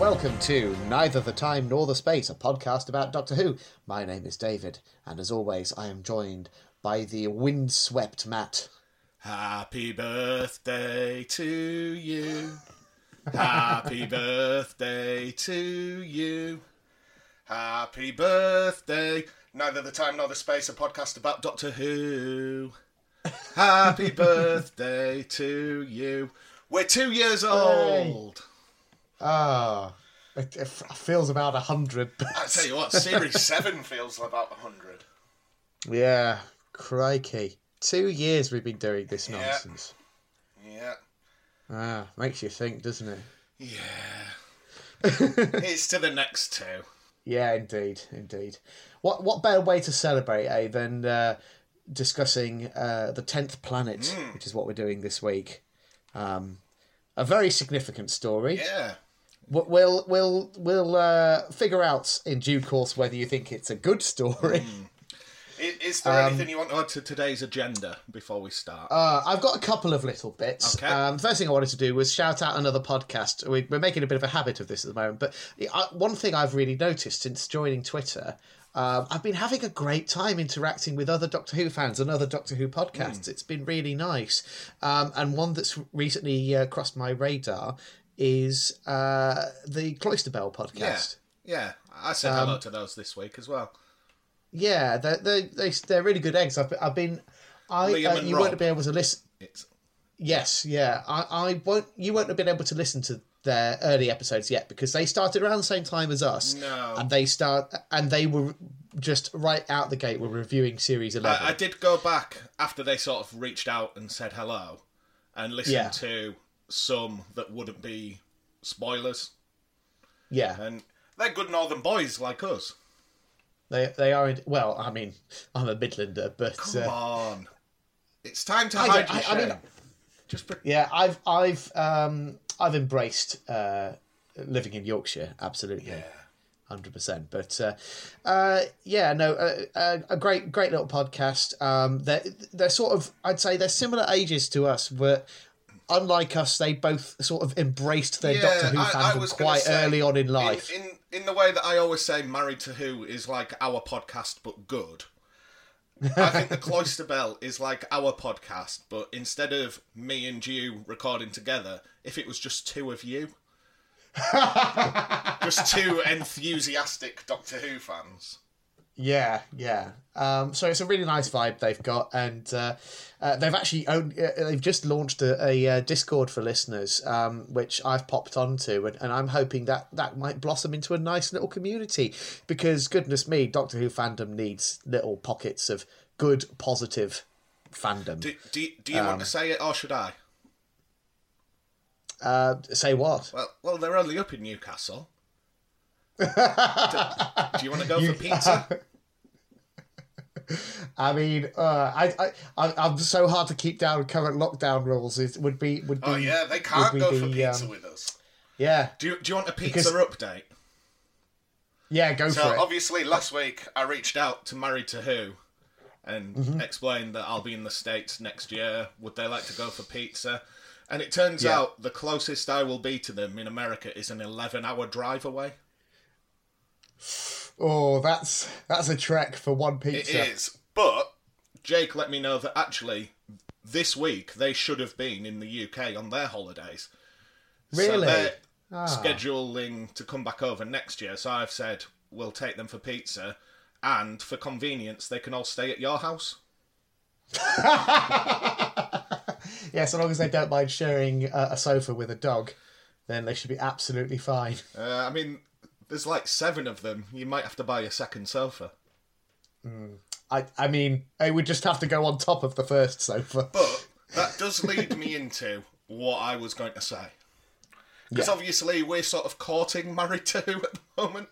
Welcome to Neither the Time Nor the Space, a podcast about Doctor Who. My name is David, and as always, I am joined by the windswept Matt. Happy birthday to you. Happy birthday to you. Happy birthday. Neither the time nor the space, a podcast about Doctor Who. Happy birthday to you. We're two years old. Ah, it, it feels about a hundred. I tell you what, Series 7 feels about 100. yeah, crikey. Two years we've been doing this Yeah. nonsense. Yeah. Ah, makes you think, doesn't it? Yeah. it's to the next two. Yeah, indeed, indeed. What what better way to celebrate, eh, than uh, discussing uh, the tenth planet, which is what we're doing this week. Um, a very significant story. Yeah. We'll we'll we'll uh, figure out in due course whether you think it's a good story. I- Is there anything you want to add to today's agenda before we start? Uh, I've got a couple of little bits. Okay. Um, first thing I wanted to do was shout out another podcast. We, we're making a bit of a habit of this at the moment, but I, one thing I've really noticed since joining Twitter, um, I've been having a great time interacting with other Doctor Who fans and other Doctor Who podcasts. It's been really nice. Um, and one that's recently uh, crossed my radar is uh, the Cloister Bell podcast. Yeah. yeah. I said hello to those this week as well. Yeah, they're, they they they're really good eggs. I've, I've been. I uh, you Rob. won't be able to listen. It's Yes, yeah. I, I won't. You won't have been able to listen to their early episodes yet because they started around the same time as us. No. and they start and they were just right out the gate. Were reviewing series eleven. I, I did go back after they sort of reached out and said hello and listened Yeah. to some that wouldn't be spoilers. yeah, And they're good northern boys like us. they they are. Well, I mean, I'm a Midlander, but Come uh, on. It's time to I hide your I- I mean- Just pre- yeah, I've I've um I've embraced uh living in Yorkshire. Absolutely. Yeah hundred percent. But uh, uh, yeah, no, uh, uh, a great, great little podcast. Um, they're they're sort of, I'd say, they're similar ages to us, but unlike us, they both sort of embraced their Yeah, Doctor Who I- I fandom was quite say, early on in in, life. in in the way that I always say Married to Who is like our podcast but good. I think the Cloister Bell is like our podcast, but instead of me and you recording together, if it was just two of you. just two enthusiastic Doctor Who fans. Yeah, yeah. Um, so it's a really nice vibe they've got, and uh, uh, they've actually owned, uh, they've just launched a, a uh, Discord for listeners, um, which I've popped onto, and, and I'm hoping that that might blossom into a nice little community. Because goodness me, Doctor Who fandom needs little pockets of good, positive fandom. Do, do, do you Um, want to say it or should I? Uh, say what? Well, well, they're only up in Newcastle. do, do you want to go for pizza? I mean, uh, I, I, I'm so hard to keep down current lockdown rules. It would be, would be. Oh yeah, they can't go for pizza um, with us. Yeah, Do you, do you want a pizza Because- update? yeah, go So for it. So obviously, last week I reached out to Married to Who and Mm-hmm. explained that I'll be in the states next year. Would they like to go for pizza? And it turns Yeah. out the closest I will be to them in America is an 11-hour drive away. Oh, that's that's a trek for one It pizza. is, but Jake let me know that actually this week they should have been in the UK on their holidays. Really? So they're Ah. scheduling to come back over next year. So I've said we'll take them for pizza, and for convenience, they can all stay at your house. Yeah, so long as they don't mind sharing uh, a sofa with a dog, then they should be absolutely fine. Uh, I mean, there's like seven of them. You might have to buy a second sofa. I, I mean, they would just have to go on top of the first sofa. But that does lead me into what I was going to say. Because Yeah. obviously we're sort of courting Married to at the moment.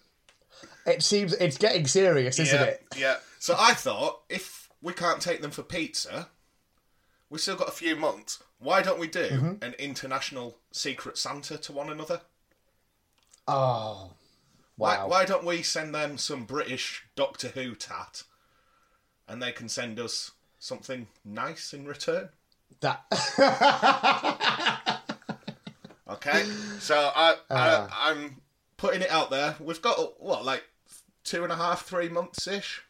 It seems it's getting serious, isn't yeah, it? Yeah. So I thought if we can't take them for pizza, we've still got a few months. Why don't we do Mm-hmm. an international secret Santa to one another? Oh, wow. why don't we send them some British Doctor Who tat, and they can send us something nice in return? That Okay, so I, Uh. I I'm putting it out there. We've got what like two and a half, three months ish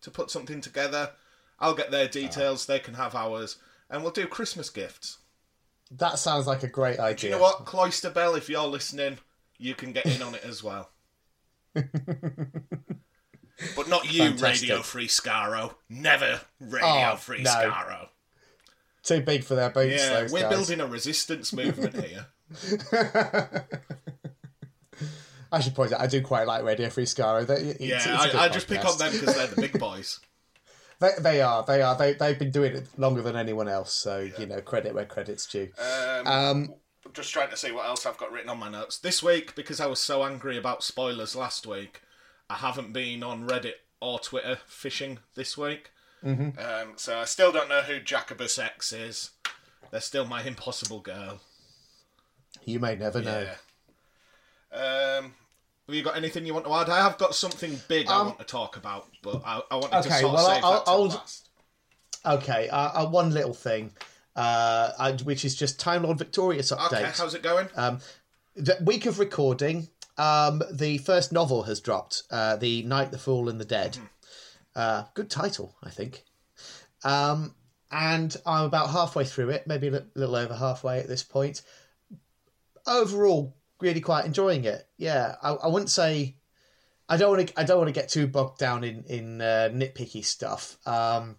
to put something together. I'll get their details. They can have ours, and we'll do Christmas gifts. That sounds like a great idea. You know what, Cloister Bell? If you're listening, you can get in on it as well. but not you, Fantastic. Radio Free Skaro. Never Radio Oh, Free no. Skaro. Too big for their boots. Yeah, we're guys. building a resistance movement here. I should point out, I do quite like Radio Free Skaro. They, Yeah, it's I, I just pick on them because they're the big boys. They, they are. They are. They they've been doing it longer than anyone else. So you know, credit where credit's due. Um, Um, just trying to see what else I've got written on my notes. This week, because I was so angry about spoilers last week, I haven't been on Reddit or Twitter fishing this week. Mm-hmm. Um, so I still don't know who Jacobus X is. They're still my impossible girl. you may never know. Um, have you got anything you want to add? I have got something big I Um, want to talk about, but I, I wanted to okay, sort of save I'll- that till I'll- last. Okay. Uh, uh, one little thing, uh, which is just Time Lord Victorious update. Okay, how's it going? Um, the week of recording, um, the first novel has dropped. Uh, the Night, the Fool, and the Dead. Uh, good title, I think. Um, and I'm about halfway through it, maybe a little over halfway at this point. Overall, really quite enjoying it. Yeah, I, I wouldn't say. I don't want to. I don't want to get too bogged down in in uh, nitpicky stuff. Um,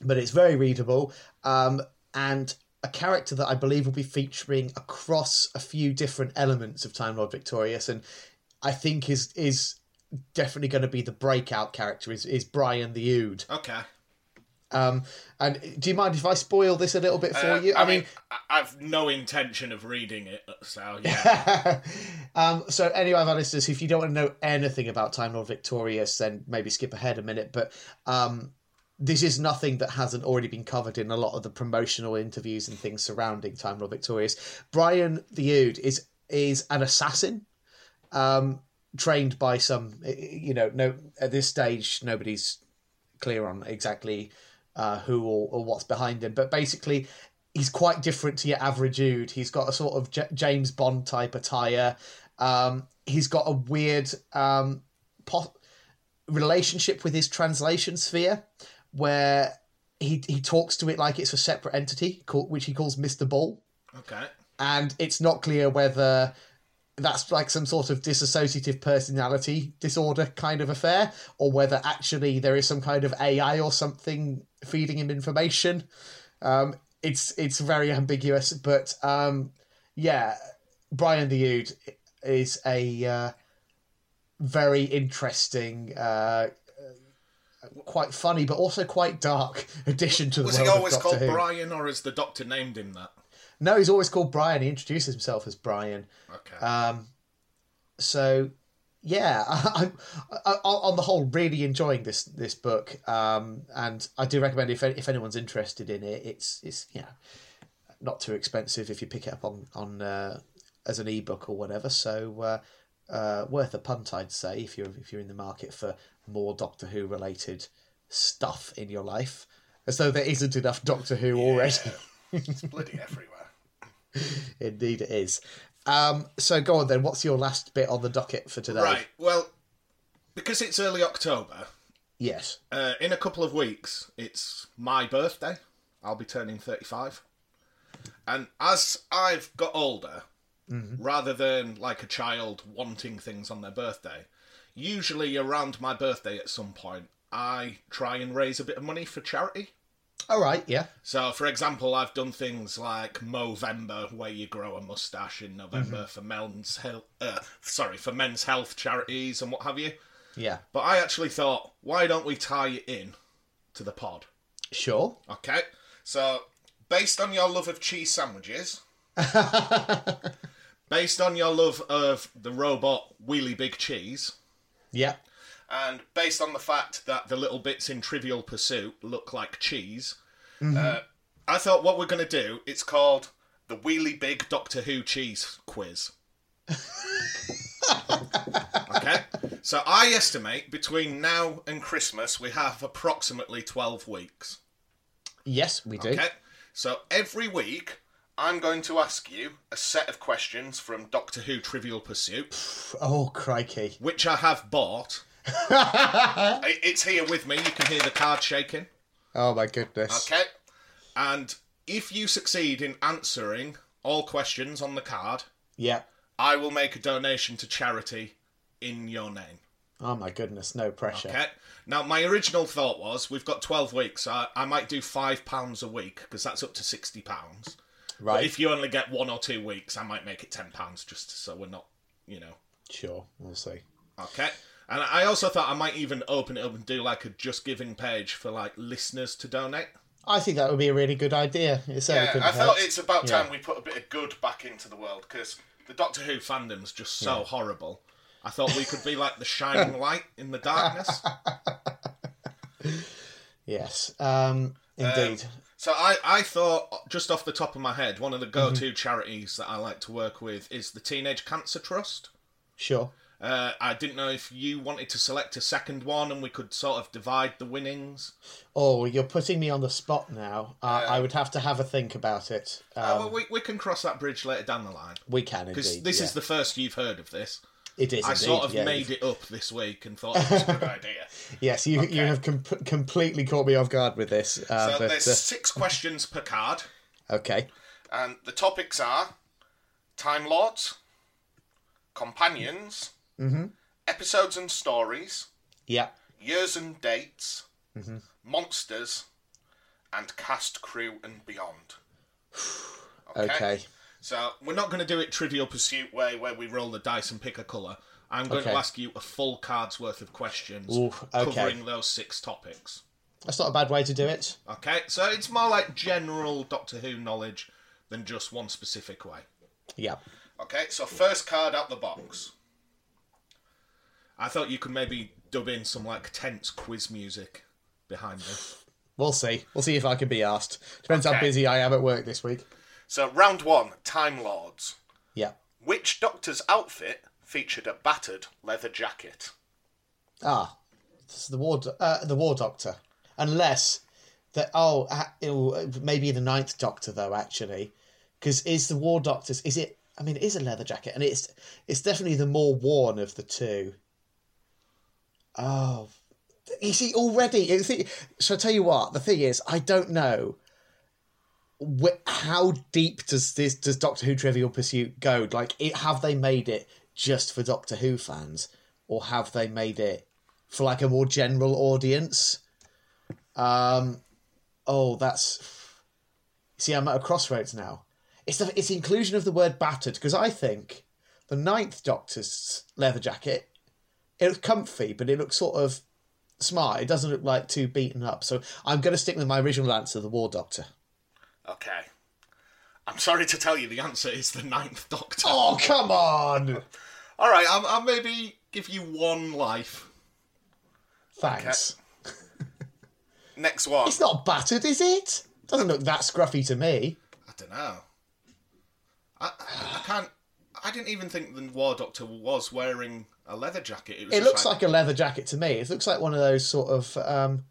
but it's very readable. Um, and a character that I believe will be featuring across a few different elements of Time Lord Victorious, and I think is is definitely going to be the breakout character is is Brian the Ood. okay. Um, and do you mind if I spoil this a little bit for Uh, you? I, mean, I- I've no intention of reading it, so yeah. um, so anyway, our listeners, if you don't want to know anything about Time Lord Victorious, then maybe skip ahead a minute. But um, this is nothing that hasn't already been covered in a lot of the promotional interviews and things surrounding Time Lord Victorious. Brian the Ood is is an assassin, um, trained by some. You know, no at this stage nobody's clear on exactly uh, who or, or what's behind him, but basically he's quite different to your average Ood. He's got a sort of J- James Bond type attire. Um, he's got a weird um, po- relationship with his translation sphere, where he he talks to it like it's a separate entity, called, which he calls Mister Bull, okay. and it's not clear whether that's like some sort of dissociative personality disorder kind of affair, or whether actually there is some kind of AI or something feeding him information. Um, it's it's very ambiguous, but um, yeah, Brian the Ood is a uh, very interesting, uh, quite funny, but also quite dark addition to the Was he always called Who. Brian, or has the Doctor named him that? No, he's always called Brian. He introduces himself as Brian. Okay. Um, so yeah, I, I, I, on the whole, really enjoying this this book, um, and I do recommend if if anyone's interested in it, it's it's you know not too expensive if you pick it up on on uh, as an ebook or whatever. So uh, uh, worth a punt, I'd say, if you're if you're in the market for more Doctor Who related stuff in your life, as though there isn't enough Doctor Who already. it's bloody everywhere. Indeed, it is. Um, so go on then. What's your last bit on the docket for today? Right. Well, because it's early October, Yes. uh, in a couple of weeks, it's my birthday. I'll be turning 35. And as I've got older, rather than like a child wanting things on their birthday, usually around my birthday at some point, I try and raise a bit of money for charity. All right. Yeah. So, for example, I've done things like Movember, where you grow a mustache in November for men's health. Uh, sorry, for men's health charities and what have you. Yeah. But I actually thought, why don't we tie it in to the pod? Sure. Okay, so based on your love of cheese sandwiches, based on your love of the robot Wheelie Big Cheese, Yeah. and based on the fact that the little bits in Trivial Pursuit look like cheese, uh, I thought what we're going to do, it's called the Wheelie Big Doctor Who Cheese Quiz. okay? So I estimate between now and Christmas we have approximately 12 weeks. Yes, we do. Okay? So every week I'm going to ask you a set of questions from Doctor Who Trivial Pursuit, Oh crikey! which I have bought. It's here with me. You can hear the card shaking. Oh my goodness! Okay. And if you succeed in answering all questions on the card, Yeah. I will make a donation to charity in your name. Oh my goodness! No pressure. Okay. Now, my original thought was we've got 12 weeks. I, I might do £5 a week because that's up to £60. But Right. if you only get one or two weeks, I might make it £10 just so we're not, you know. Sure. We'll see. Okay. And I also thought I might even open it up and do like a just giving page for like listeners to donate. I think that would be a really good idea. It Yeah, couldn't I thought it's about Yeah. time we put a bit of good back into the world because the Doctor Who fandom's just so horrible. I thought we could be like the shining light in the darkness. Yes. Um. Indeed. So I, I thought, just off the top of my head, one of the go-to charities that I like to work with is the Teenage Cancer Trust. sure. Uh, I didn't know if you wanted to select a second one and we could sort of divide the winnings. Oh, you're putting me on the spot now. Uh, I would have to have a think about it. Um, Uh, well, we, we can cross that bridge later down the line. we can Because indeed. this yeah. is the first you've heard of this. It is. I indeed, sort of yeah. made it up this week and thought it was a good idea. Yes, you you have com- completely caught me off guard with this. Uh, So but, there's uh, six questions per card, okay. and the topics are Time Lords, Companions, mm-hmm. Episodes and Stories, Yeah. Years and Dates, Monsters, and Cast, Crew, and Beyond. Okay. So we're not going to do it Trivial Pursuit way, where we roll the dice and pick a colour. I'm going Okay. to ask you a full card's worth of questions Ooh, okay. covering those six topics. That's not a bad way to do it. Okay, so it's more like general Doctor Who knowledge than just one specific way. Yeah. Okay, so first card out the box. I thought you could maybe dub in some like tense quiz music behind this. We'll see. We'll see if I can be asked. Depends how busy I am at work this week. So round one, Time Lords. Yeah. Which Doctor's outfit featured a battered leather jacket? Ah, this is the war. Do- uh, the war doctor. Unless that. Oh, uh, maybe the ninth doctor though. Actually, because is the war doctor's? Is it? I mean, it is a leather jacket, and it's it's definitely the more worn of the two. Oh, you see already. see- So I tell you what. The thing is, I don't know. Wh- how deep does this does Doctor Who Trivial Pursuit go? Like, it, have they made it just for Doctor Who fans, or have they made it for like a more general audience? Um, oh, that's. See, I'm at a crossroads now. It's the it's the inclusion of the word battered because I think the ninth Doctor's leather jacket it looks comfy, but it looks sort of smart. It doesn't look like too beaten up. So I'm going to stick with my original answer, the War Doctor. Okay. I'm sorry to tell you the answer is the ninth Doctor. Oh come on! All right, I'll, I'll maybe give you one life. Thanks. Next one. It's not battered, is it? Doesn't look that scruffy to me. I don't know. I, I can't. I didn't even think the War Doctor was wearing a leather jacket. It, was It looks like a leather jacket to me. It looks like one of those sort of um,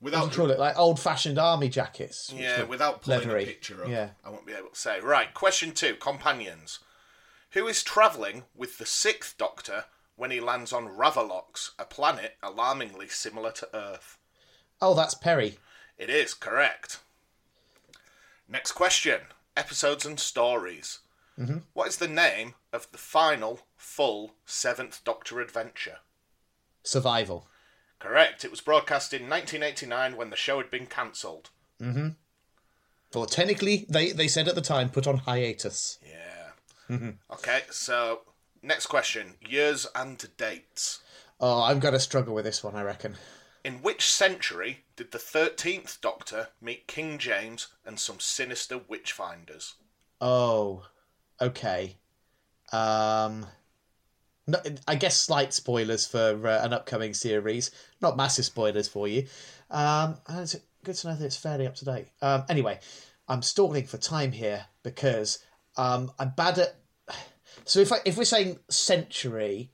without call it, like old-fashioned army jackets. yeah, without pulling leathery. a picture up. Yeah. I won't be able to say. Right, question two. Companions. Who is travelling with the sixth Doctor when he lands on Ravolox, a planet alarmingly similar to Earth? Oh, that's Peri. It is correct. Next question. Episodes and stories. Mm-hmm. What is the name of the final full seventh Doctor adventure? Survival. Correct. It was broadcast in 1989 when the show had been cancelled. Mhm. Well, technically, they, they said at the time, put on hiatus. Yeah. Mhm. Okay, so next question. Years and dates. Oh, I'm going to struggle with this one, I reckon. In which century did the 13th Doctor meet King James and some sinister witch finders? Oh, okay. Um, no, I guess slight spoilers for uh, an upcoming series. Not massive spoilers for you. Um, and it's good to know that it's fairly up to date. Um, anyway, I'm stalling for time here because um, I'm bad at. So if I, if we're saying century,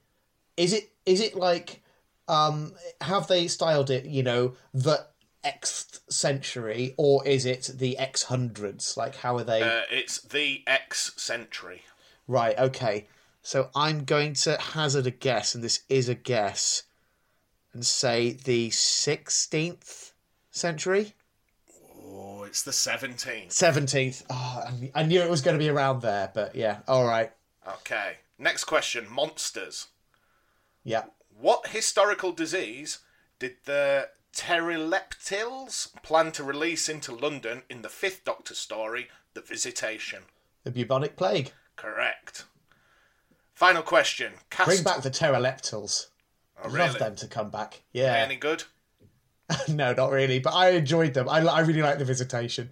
is it is it like um have they styled it? You know the X century or is it the X hundreds? Like, how are they? Uh, it's the X century. Right, okay. So I'm going to hazard a guess, and this is a guess, and say the 16th century? Oh, it's the 17th. 17th. Oh, I knew- it was going to be around there, but yeah, all right. Okay. Next question monsters. Yeah. What historical disease did the Terileptils plan to release into London in the fifth Doctor story, The Visitation? The bubonic plague. Correct. Final question. Cast... Bring back the Terileptils. Oh, Love them to come back. Yeah. any good? no, not really, but I enjoyed them. I, I really like the visitation.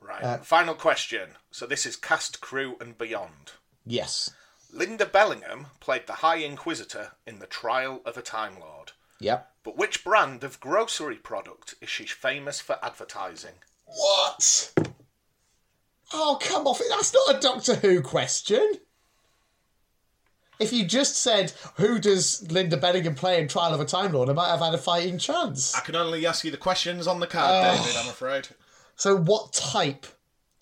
Right. Uh, Final question. So this is cast, crew, and beyond. Yes. Lynda Bellingham played the High Inquisitor in The Trial of a Time Lord. Yep. But which brand of grocery product is she famous for advertising? What? Oh, come off it. That's not a Doctor Who question. If you just said, who does Lynda Bellingham play in Trial of a Time Lord, I might have had a fighting chance. I can only ask you the questions on the card, Oh. David, I'm afraid. So, what type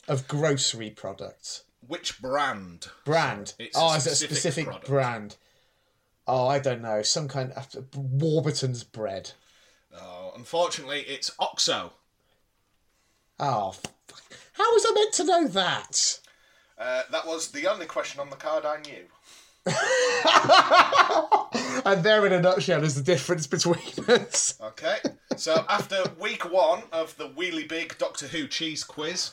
of grocery product? Which brand? Brand? It's a oh, is it a specific specific product. brand? Oh, I don't know. Some kind of Warburton's bread. Oh, unfortunately, it's Oxo. Oh, fuck. how was I meant to know that? Uh, that was the only question on the card I knew. And there, in a nutshell, is the difference between us. Okay, so after week one of the Wheelie Big Doctor Who cheese quiz,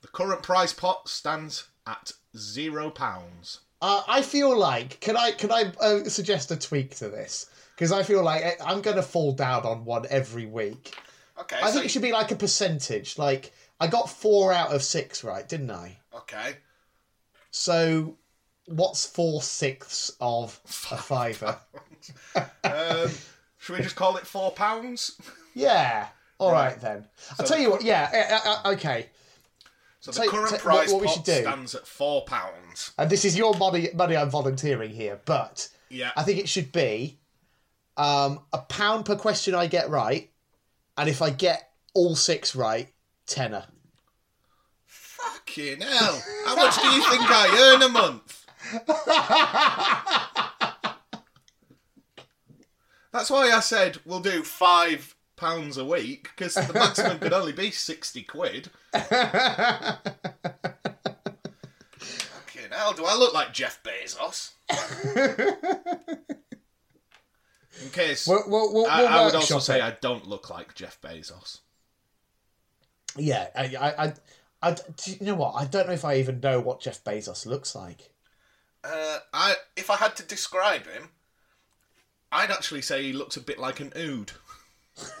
the current prize pot stands at zero pounds. Uh, I feel like can I can I uh, suggest a tweak to this because I feel like I- I'm going to fall down on one every week. Okay, I so, think it should be like a percentage. Like I got four out of six right, didn't I? okay. So what's four sixths of a fiver? Um, should we just call it four pounds? yeah. All right, then. I'll tell you what. Yeah. uh, uh, okay. So the Take- current take- prize what- what we pot should do- stands at four pounds. And this is your money. Money I'm volunteering here, but Yeah. I think it should be um, a pound per question I get right, and if I get all six right, tenner. Fucking hell! How much do you think I earn a month? That's why I said we'll do five pounds a week because the maximum could only be sixty quid. Fucking hell! Do I look like Jeff Bezos? In case We'll, we'll, we'll, I, I would also say it. I don't look like Jeff Bezos. Yeah, I, I, I, I, you know what? I don't know if I even know what Jeff Bezos looks like. Uh, I if I had to describe him, I'd actually say he looks a bit like an ood.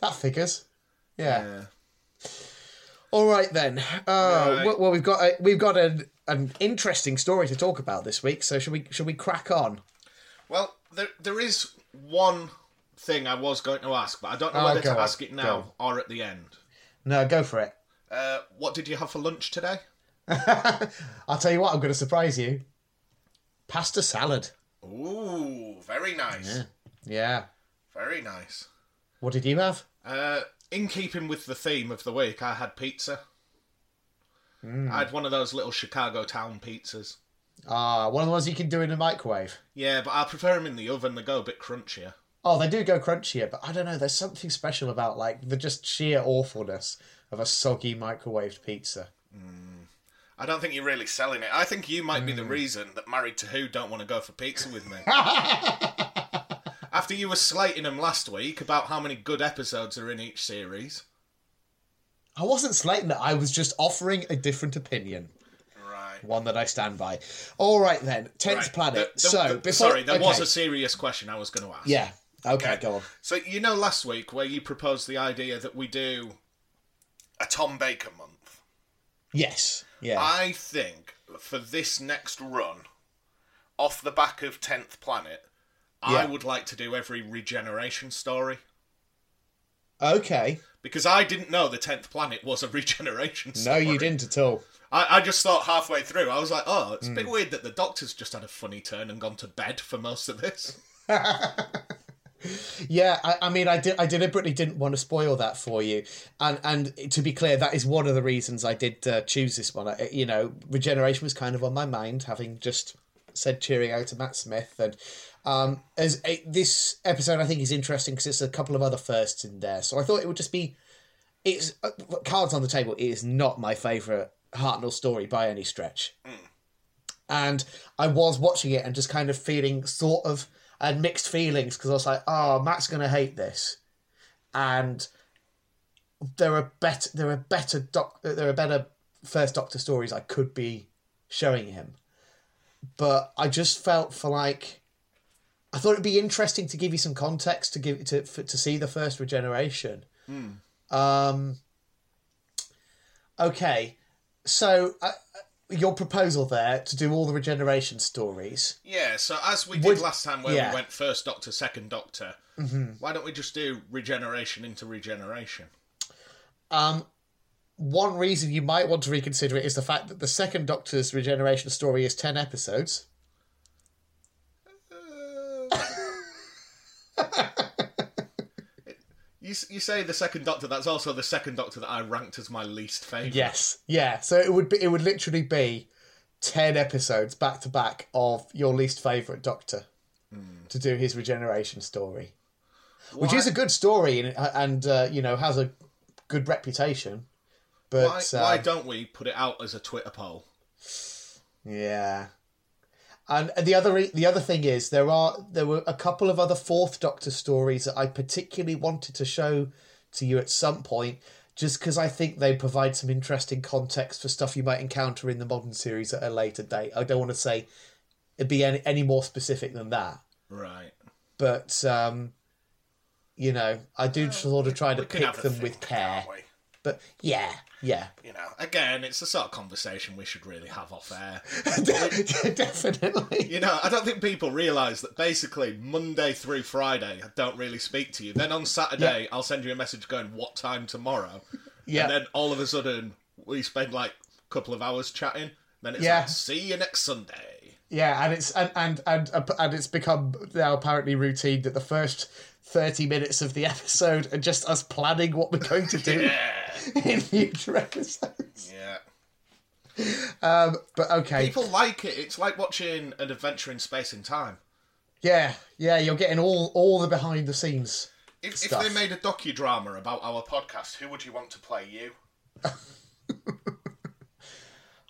That figures. Yeah. Yeah. All right then. Uh, Right. Well, we've got a, we've got an an interesting story to talk about this week. So should we should we crack on? Well, there there is one thing I was going to ask, but I don't know Oh, whether to on, ask it now or at the end. No, go for it. Uh, what did you have for lunch today? I'll tell you what. I'm going to surprise you. Pasta salad. Ooh, very nice. Yeah. Very nice. What did you have? Uh, in keeping with the theme of the week, I had pizza. Hmm. I had one of those little Chicago town pizzas. Ah, one of the ones you can do in the microwave. Yeah, but I prefer them in the oven. They go a bit crunchier. Oh, they do go crunchier, but I don't know. There's something special about like the just sheer awfulness of a soggy microwaved pizza. I don't think you're really selling it. I think you might be the mm. reason that Married to Who don't want to go for pizza with me. After you were slating them last week about how many good episodes are in each series. I wasn't slating it. I was just offering a different opinion, Right. one that I stand by. All right then, tenth Right. planet. The- the- so the- before, sorry, there was a serious question I was going to ask. yeah. Okay, Okay. go on. So you know last week where you proposed the idea that we do a Tom Baker month. Yes. Yeah. I think for this next run, off the back of Tenth Planet, Yeah. I would like to do every regeneration story okay. because I didn't know the Tenth Planet was a regeneration No, you didn't at all. I, I just thought halfway through, I was like, oh, it's a Hmm. bit weird that the Doctor's just had a funny turn and gone to bed for most of this. Yeah, I, I mean, I did. I deliberately didn't want to spoil that for you, and and to be clear, that is one of the reasons I did uh, choose this one. I, you know, regeneration was kind of on my mind, having just said cheering out to Matt Smith, and um, as a, this episode, I think is interesting because it's a couple of other firsts in there. So I thought it would just be. It's uh, cards on the table. It is not my favorite Hartnell story by any stretch, and I was watching it and just kind of feeling sort of I had mixed feelings because I was like, oh, Matt's gonna hate this, and there are better there are better doc there are better first Doctor stories I could be showing him, but I just felt for like. I thought it'd be interesting to give you some context to give to for, to see the first regeneration. Um. Okay, so uh, your proposal there to do all the regeneration stories. Yeah, so as we did Would- last time where yeah. we went first Doctor, second Doctor, why don't we just do regeneration into regeneration? Um, one reason you might want to reconsider it is the fact that the second Doctor's regeneration story is ten episodes. You, you say the second Doctor, that's also the second Doctor that I ranked as my least favourite. Yes, yeah. So it would be it would literally be ten episodes back to back of your least favorite Doctor to do his regeneration story, which is a good story and and uh, you know has a good reputation. But Why, why uh, don't we put it out as a Twitter poll? Yeah. And the other the other thing is there are there were a couple of other fourth Doctor stories that I particularly wanted to show to you at some point, just because I think they provide some interesting context for stuff you might encounter in the modern series at a later date. I don't want to say it'd be any, any more specific than that, Right. but um, you know I do sort of try to pick them with care. But yeah, yeah, You know, again, it's the sort of conversation we should really have off air. definitely. You know, I don't think people realise that basically Monday through Friday I don't really speak to you. Then on Saturday I'll send you a message going, "What time tomorrow?" Yeah. And then all of a sudden we spend like a couple of hours chatting. Then it's Yeah. like, "See you next Sunday." Yeah, and it's and and and and it's become now apparently routine that the first thirty minutes of the episode and just us planning what we're going to do Yeah. in future episodes. Yeah. Um, but okay, People like it. It's like watching an adventure in space and time. yeah, yeah, you're getting all all the behind the scenes. If, if they made a docudrama about our podcast, who would you want to play you?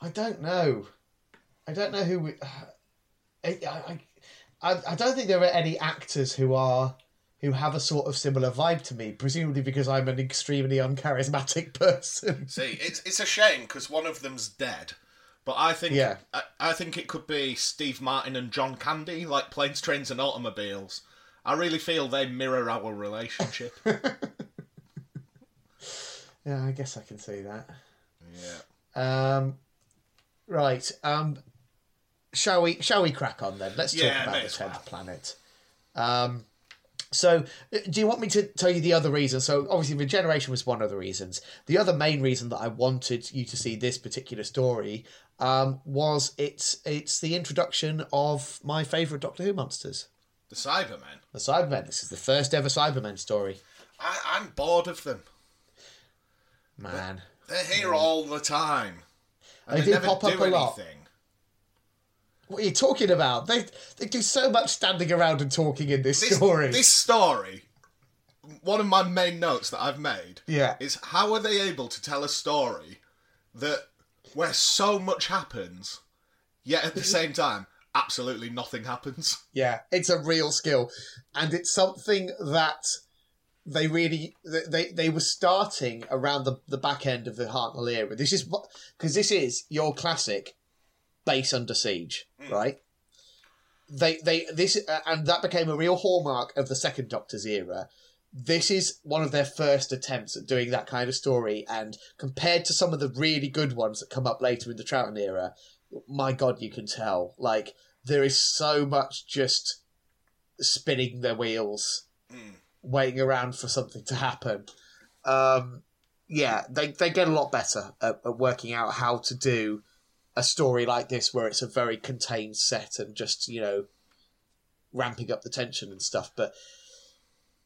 I don't know. I don't know who. We, I, I, I, I don't think there are any actors who are who have a sort of similar vibe to me. Presumably because I'm an extremely uncharismatic person. See, it's it's a shame because one of them's dead. But I think Yeah. I, I think it could be Steve Martin and John Candy, like planes, trains, and automobiles. I really feel they mirror our relationship. Yeah, I guess I can see that. yeah. Um, right. Um, shall we? Shall we crack on then? Let's talk Yeah, about the tenth well. planet. Um, so, uh, do you want me to tell you the other reason? So, obviously, regeneration was one of the reasons. The other main reason that I wanted you to see this particular story um, was it's it's the introduction of my favourite Doctor Who monsters, The Cybermen. the Cybermen. This is the first ever Cybermen story. I, I'm bored of them. Man, They're here all the time. And They they, do never pop do up a lot. What are you talking about? They they do so much standing around and talking in this, This story. this story, one of my main notes that I've made Yeah. is how are they able to tell a story that where so much happens, yet at the same time, absolutely nothing happens. Yeah, it's a real skill, and it's something that they really they they were starting around the the back end of the Hartnell era. This is because this is your classic base under siege, right? They they this uh, and that became a real hallmark of the second Doctor's era. This is one of their first attempts at doing that kind of story, and compared to some of the really good ones that come up later in the Troughton era, my God, you can tell like there is so much just spinning their wheels, waiting around for something to happen. Um, yeah, they they get a lot better at, at working out how to do a story like this, where it's a very contained set and just you know ramping up the tension and stuff. But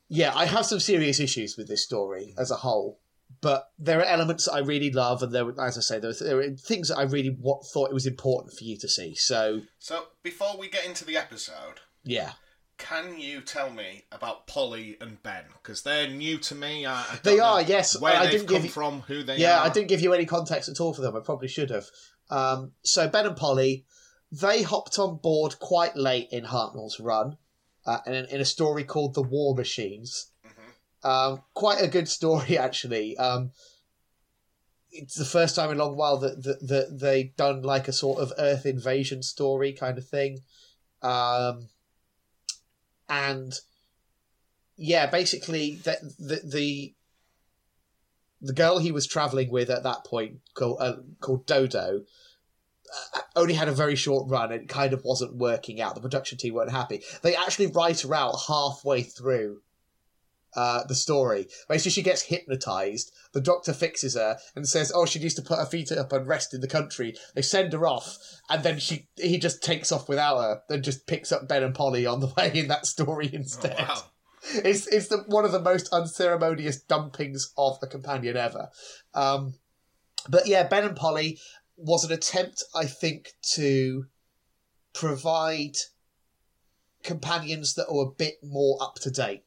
yeah, I have some serious issues with this story as a whole. But there are elements I really love, and there, as I say, there, there are things that I really wa- thought it was important for you to see. So, So before we get into the episode, yeah, can you tell me about Polly and Ben? Because they're new to me. I, I They are, yes. Where I didn't come give you- from, who they yeah, are. I didn't give you any context at all for them. I probably should have. Um, so Ben and Polly, they hopped on board quite late in Hartnell's run, uh, in, in a story called The War Machines. Um, quite a good story, actually. Um, it's the first time in a long while that, that, that they've done like a sort of Earth invasion story kind of thing. Um, and yeah, basically, the, the, the the girl he was traveling with at that point called uh, called Dodo uh, only had a very short run and kind of wasn't working out. The production team weren't happy. They actually write her out halfway through uh, the story. Basically, she gets hypnotized. The doctor fixes her and says, "Oh, she needs to put her feet up and rest in the country." They send her off, and then she he just takes off without her. Then just picks up Ben and Polly on the way in that story Oh, instead. wow. It's it's the, one of the most unceremonious dumpings of a companion ever. Um, but yeah, Ben and Polly was an attempt, I think, to provide companions that are a bit more up to date.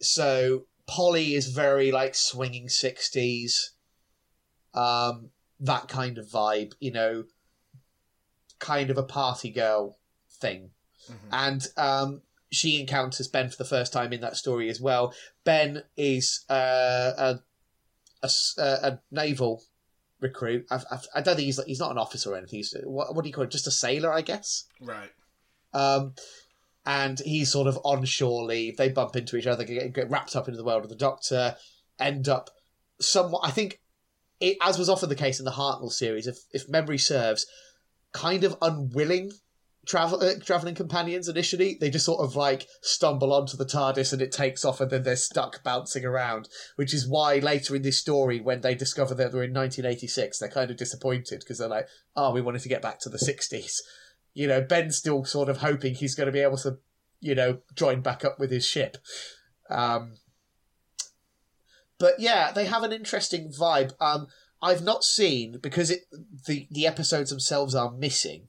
So Polly is very like swinging sixties, um, that kind of vibe, you know, kind of a party girl thing, and um, she encounters Ben for the first time in that story as well. Ben is uh, a, a uh, a naval recruit. I've, I've, I don't think he's he's not an officer or anything. He's what, what do you call it? Just a sailor, I guess. Right. Um, and he's sort of on shore leave. They bump into each other, get, get wrapped up into the world of the Doctor, end up somewhat. I think, it, as was often the case in the Hartnell series, if if memory serves, kind of unwilling travel uh, traveling companions initially. They just sort of like stumble onto the TARDIS and it takes off, and then they're stuck bouncing around. Which is why later in this story, when they discover that they're in 1986, they're kind of disappointed because they're like, "Oh, we wanted to get back to the 60s." you know, Ben's still sort of hoping he's going to be able to, you know, join back up with his ship. Um, but yeah, they have an interesting vibe. Um, I've not seen because it the the episodes themselves are missing.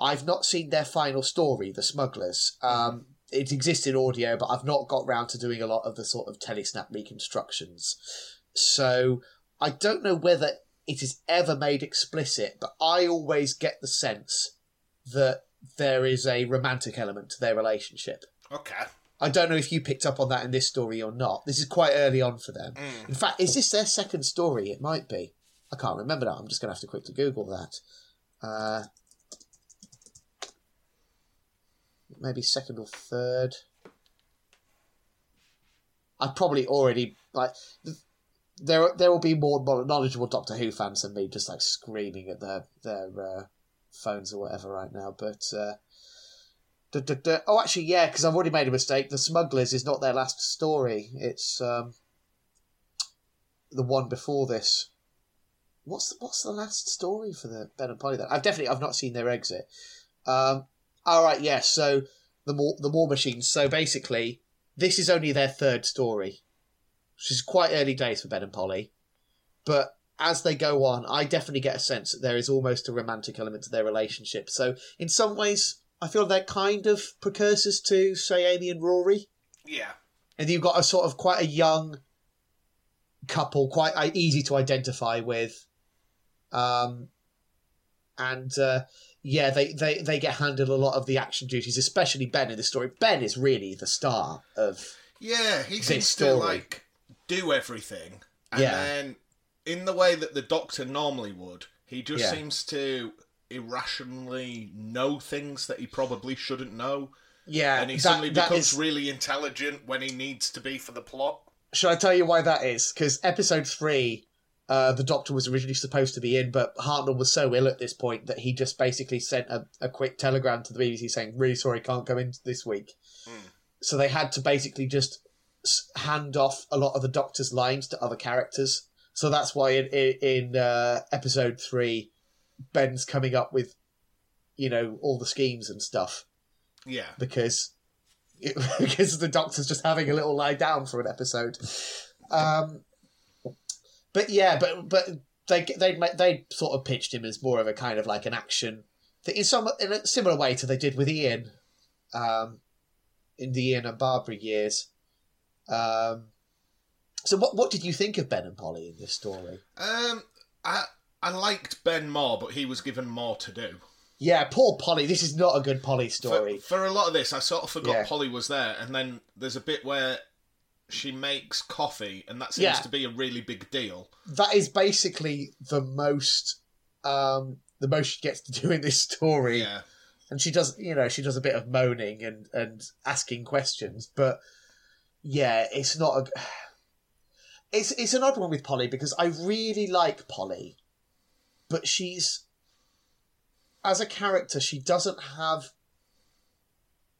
I've not seen their final story, The Smugglers. Um, it exists in audio, but I've not got round to doing a lot of the sort of telesnap reconstructions. So I don't know whether it is ever made explicit, but I always get the sense that there is a romantic element to their relationship. Okay. I don't know if you picked up on that in this story or not. This is quite early on for them. In fact, is this their second story? It might be. I can't remember now. I'm just going to have to quickly Google that. Uh, maybe second or third. I've probably already like. There, there will be more knowledgeable Doctor Who fans than me, just like screaming at their their uh, phones or whatever right now. But uh, duh, duh, duh. oh, actually, yeah, because I've already made a mistake. The Smugglers is not their last story. It's um, the one before this. What's what's the last story for the Ben and Polly? Then I've definitely I've not seen their exit. Um, all right, yes. so the more the War Machines. So basically, this is only their third story, which is quite early days for Ben and Polly. But as they go on, I definitely get a sense that there is almost a romantic element to their relationship. So in some ways, I feel they're kind of precursors to, say, Amy and Rory. Yeah. And you've got a sort of quite a young couple, quite uh, easy to identify with. Um, and uh, yeah, they, they, they get handed a lot of the action duties, especially Ben in the story. Ben is really the star of. Yeah, he seems story. to like do everything, and Yeah. then in the way that the Doctor normally would, he just Yeah. seems to irrationally know things that he probably shouldn't know, Yeah, and he that- suddenly that becomes is- really intelligent when he needs to be for the plot. Should I tell you why that is? Because episode three, uh, the Doctor was originally supposed to be in, but Hartnell was so ill at this point that he just basically sent a, a quick telegram to the BBC saying, "Really sorry, can't come in this week." So they had to basically just hand off a lot of the Doctor's lines to other characters. So that's why in in, in uh, episode three, Ben's coming up with, you know, all the schemes and stuff Yeah, because because the Doctor's just having a little lie down for an episode. Um, but yeah, but but they they they sort of pitched him as more of a kind of like an action in some in a similar way to they did with Ian, um, in the Ian and Barbara years. Um, so what what did you think of Ben and Polly in this story? Um, I I liked Ben more, but he was given more to do. Yeah, poor Polly. This is not a good Polly For, story. for a lot of this, I sort of forgot Yeah. Polly was there, and then there's a bit where she makes coffee, and that seems Yeah. to be a really big deal. that is basically the most um the most she gets to do in this story Yeah, and she does you know she does a bit of moaning and and asking questions but yeah it's not a it's it's an odd one with polly because i really like polly but she's as a character she doesn't have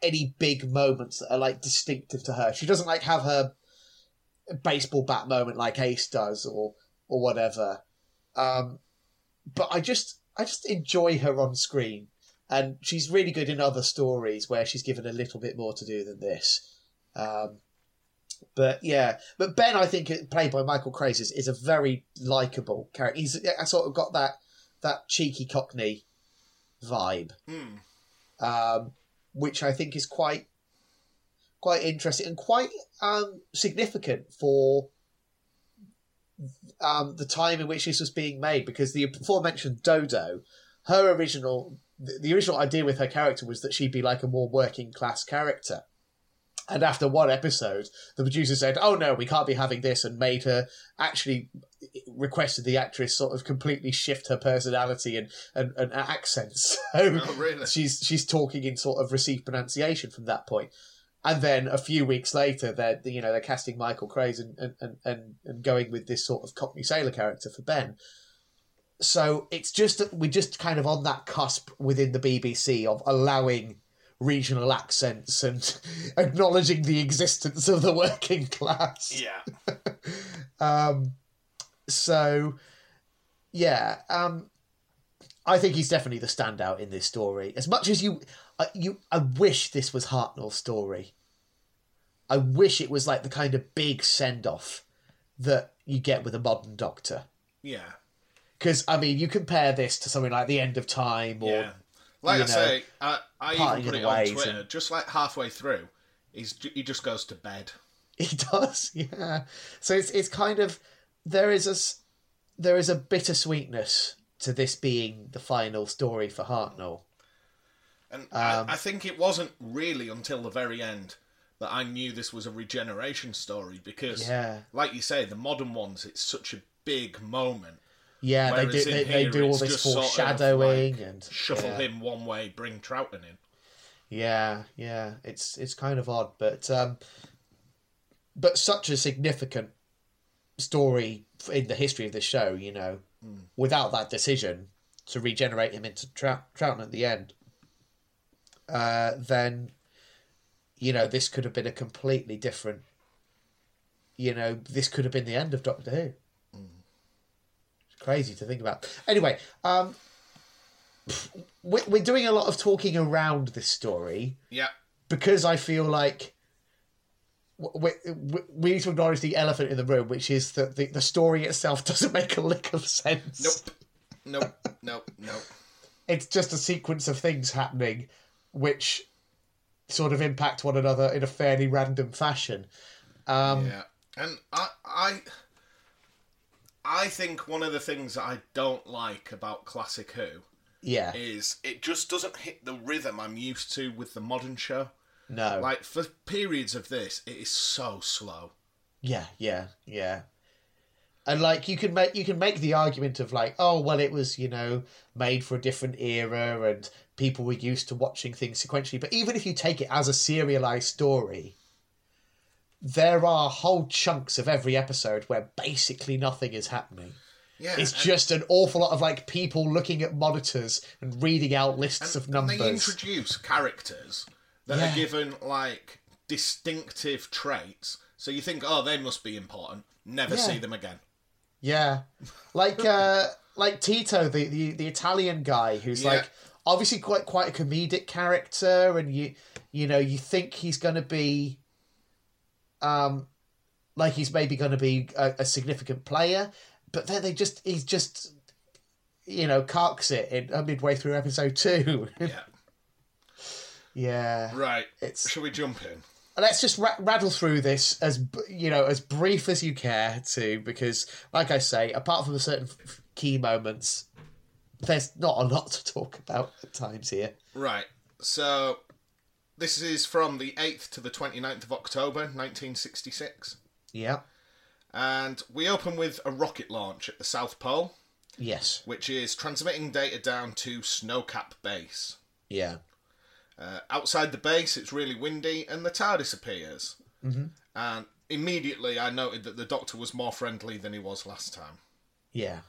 any big moments that are like distinctive to her she doesn't like have her baseball bat moment like ace does or or whatever um but i just i just enjoy her on screen and she's really good in other stories where she's given a little bit more to do than this. Um, but yeah, but Ben, I think played by Michael Craze is, a very likable character. He's I sort of got that that cheeky Cockney vibe, Hmm. um, which I think is quite quite interesting and quite um, significant for um, the time in which this was being made. Because the aforementioned Dodo, her original the, original idea with her character was that she'd be like a more working class character. And after one episode, the producer said, "Oh no, we can't be having this," and made her actually requested the actress sort of completely shift her personality and and, and accents. So Oh, really? she's she's talking in sort of received pronunciation from that point. And then a few weeks later, they're you know they're casting Michael Craze and and, and, and going with this sort of Cockney sailor character for Ben. So it's just that we're just kind of on that cusp within the BBC of allowing regional accents and acknowledging the existence of the working class. Yeah. Um, so, yeah, um, I think he's definitely the standout in this story. As much as you, uh, you, I wish this was Hartnell's story. I wish it was like the kind of big send off that you get with a modern Doctor. Yeah. Because I mean, you compare this to something like The End of Time, or Yeah. Like I know, say, I, I even put it on Twitter. and- Just like halfway through, he's he just goes to bed. He does, yeah. So it's it's kind of there is a there is a bittersweetness to this being the final story for Hartnell. And Um, I, I think it wasn't really until the very end that I knew this was a regeneration story because, Yeah, like you say, the modern ones, it's such a big moment. yeah. They do they, they do all this just sort of foreshadowing like and Shuffle yeah. him one way, bring Troughton in. Yeah, yeah. It's it's kind of odd, but um, but such a significant story in the history of the show. You know, without that decision to regenerate him into Trout, Troughton at the end, uh, then you know this could have been a completely different. You know, this could have been the end of Doctor Who. It's crazy to think about. Anyway, um, we're doing a lot of talking around this story Yeah. because I feel like we, we, need to acknowledge the elephant in the room, which is that the, the story itself doesn't make a lick of sense. Nope. Nope. nope. Nope. It's just a sequence of things happening which sort of impact one another in a fairly random fashion. Um, Yeah, and I, I, I think one of the things that I don't like about classic Who yeah. is it just doesn't hit the rhythm I'm used to with the modern show. No. Like for periods of this, it is so slow. Yeah, yeah, yeah. And like you can make you can make the argument of like, oh well, it was you know made for a different era and people were used to watching things sequentially. But even if you take it as a serialized story, there are whole chunks of every episode where basically nothing is happening. Yeah, It's just an awful lot of like people looking at monitors and reading out lists of numbers. and numbers. they introduce characters that Yeah. are given like distinctive traits. So you think, oh, they must be important. Never Yeah. see them again. Yeah, like uh, like Tito, the, the the Italian guy who's Yeah. like, obviously quite quite a comedic character, and you you know you think he's going to be, um, like he's maybe going to be a, a significant player, but then they just he's just, you know, carks it in uh, midway through episode two. Yeah. Yeah, Right. It's- Shall we jump in? let's just ra- rattle through this as you know as brief as you care to because like i say apart from certain f- key moments there's not a lot to talk about at times here Right. So this is from the 8th to the 29th of October 1966. yeah And we open with a rocket launch at the South Pole, yes which is transmitting data down to Snowcap Base. yeah Uh, outside the base, it's really windy, and the TARDIS appears. Mm-hmm. And immediately, I noted that the Doctor was more friendly than he was last time. yeah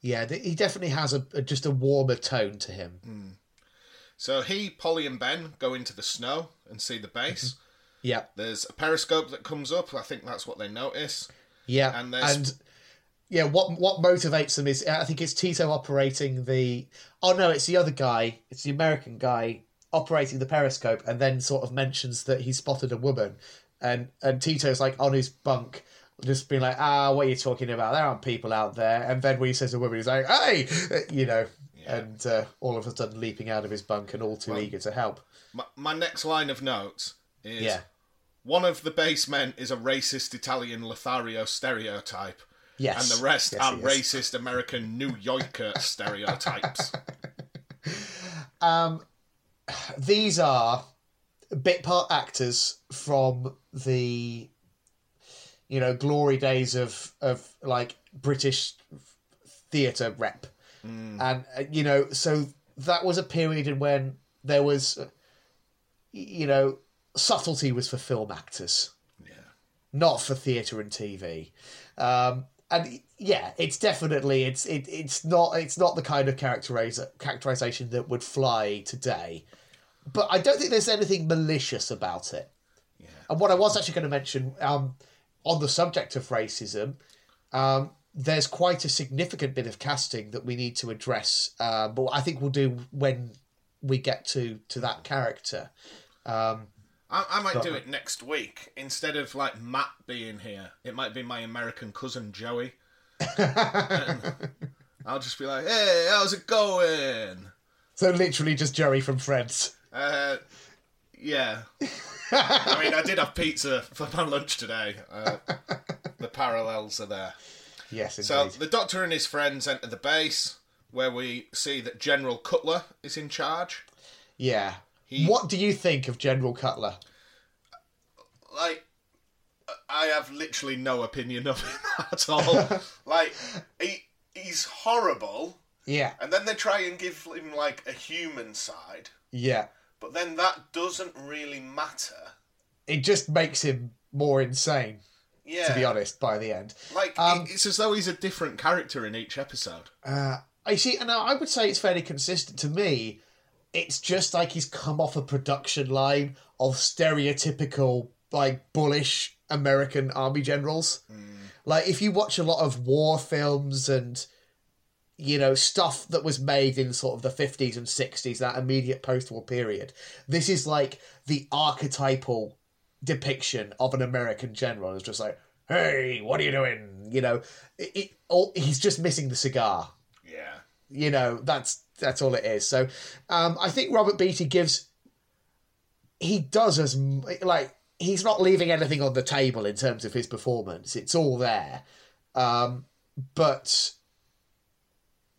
yeah he definitely has a, a just a warmer tone to him So he, Polly, and Ben go into the snow and see the base. yeah There's a periscope that comes up. I think that's what they notice. yeah And there's- and yeah what what motivates them is i think it's tito operating the oh no it's the other guy it's the american guy operating the periscope and then sort of mentions that he spotted a woman. And and tito's like on his bunk just being like ah what are you talking about? There aren't people out there. And then when he says a woman he's like hey! You know and uh, all of a sudden leaping out of his bunk and all too eager to help. My, my next line of notes is yeah. One of the base men is a racist Italian Lothario stereotype, yes. and the rest Yes, are racist American New Yorker stereotypes. Um, these are bit part actors from the, you know, glory days of of like British theatre rep, and uh, you know, so that was a period in when there was, uh, you know, subtlety was for film actors Yeah. not for theatre and TV. Um, and yeah, it's definitely it's it, it's not it's not the kind of characterize, characterization that would fly today. But I don't think there's anything malicious about it. Yeah. And what I was actually going to mention um, on the subject of racism, um, there's quite a significant bit of casting that we need to address. Uh, but I think we'll do when we get to to that character. Um, I, I might do it next week instead of like Matt being here. It might be my American cousin Joey. I'll just be like, "Hey, how's it going?" so literally just Joey from Friends. Uh, yeah. I mean, I did have pizza for my lunch today. Uh, the parallels are there. Yes, indeed. So the Doctor and his friends enter the base, where we see that General Cutler is in charge. Yeah. He- What do you think of General Cutler? Like, I have literally no opinion of him at all. like, he he's horrible, Yeah. and then they try and give him like a human side, Yeah. but then that doesn't really matter. It just makes him more insane, Yeah, to be honest, by the end. like Um, it's as though he's a different character in each episode. Uh, I see, and I would say it's fairly consistent to me. It's just like he's come off a production line of stereotypical, like, bullish American army generals. Like, if you watch a lot of war films and, you know, stuff that was made in sort of the 50s and 60s, that immediate post war period, this is like the archetypal depiction of an American general. It's just like, hey, what are you doing? You know, it, it, all, he's just missing the cigar Yeah, you know that's that's all it is so um i think robert beatty gives he does as like he's not leaving anything on the table in terms of his performance. It's all there. Um but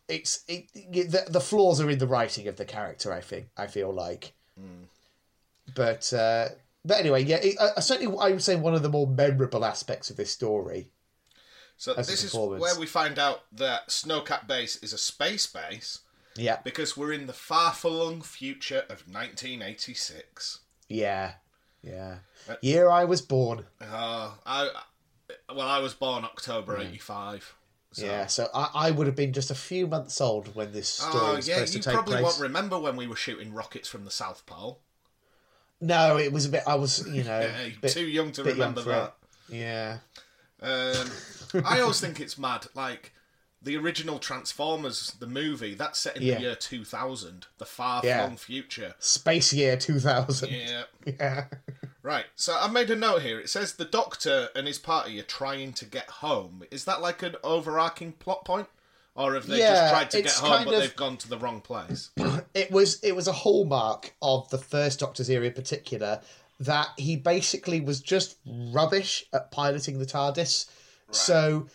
it's it, the, the flaws are in the writing of the character i think i feel like. But uh but anyway yeah it, uh, certainly i would say one of the more memorable aspects of this story so this is where we find out that Snowcap Base is a space base yeah. because we're in the far-flung future of 1986. yeah yeah Uh, year i was born Uh, I well, I was born October '85. So. Yeah, so I, I would have been just a few months old when this story Oh was yeah, supposed you to take place. You probably won't remember when we were shooting rockets from the South Pole. No, it was a bit. I was, you know, Yeah, bit- too young to bit young remember that. it. Yeah, Um, I always think it's mad. Like the original Transformers, the movie, that's set in Yeah. the year 2000, the far Yeah. flung future. Space Year 2000. Yeah. Yeah. Right. So I've made a note here. It says the Doctor and his party are trying to get home. Is that like an overarching plot point? Or have they Yeah, just tried to get home but of- they've gone to the wrong place? it was it was a hallmark of the first Doctor's era in particular that he basically was just rubbish at piloting the TARDIS. So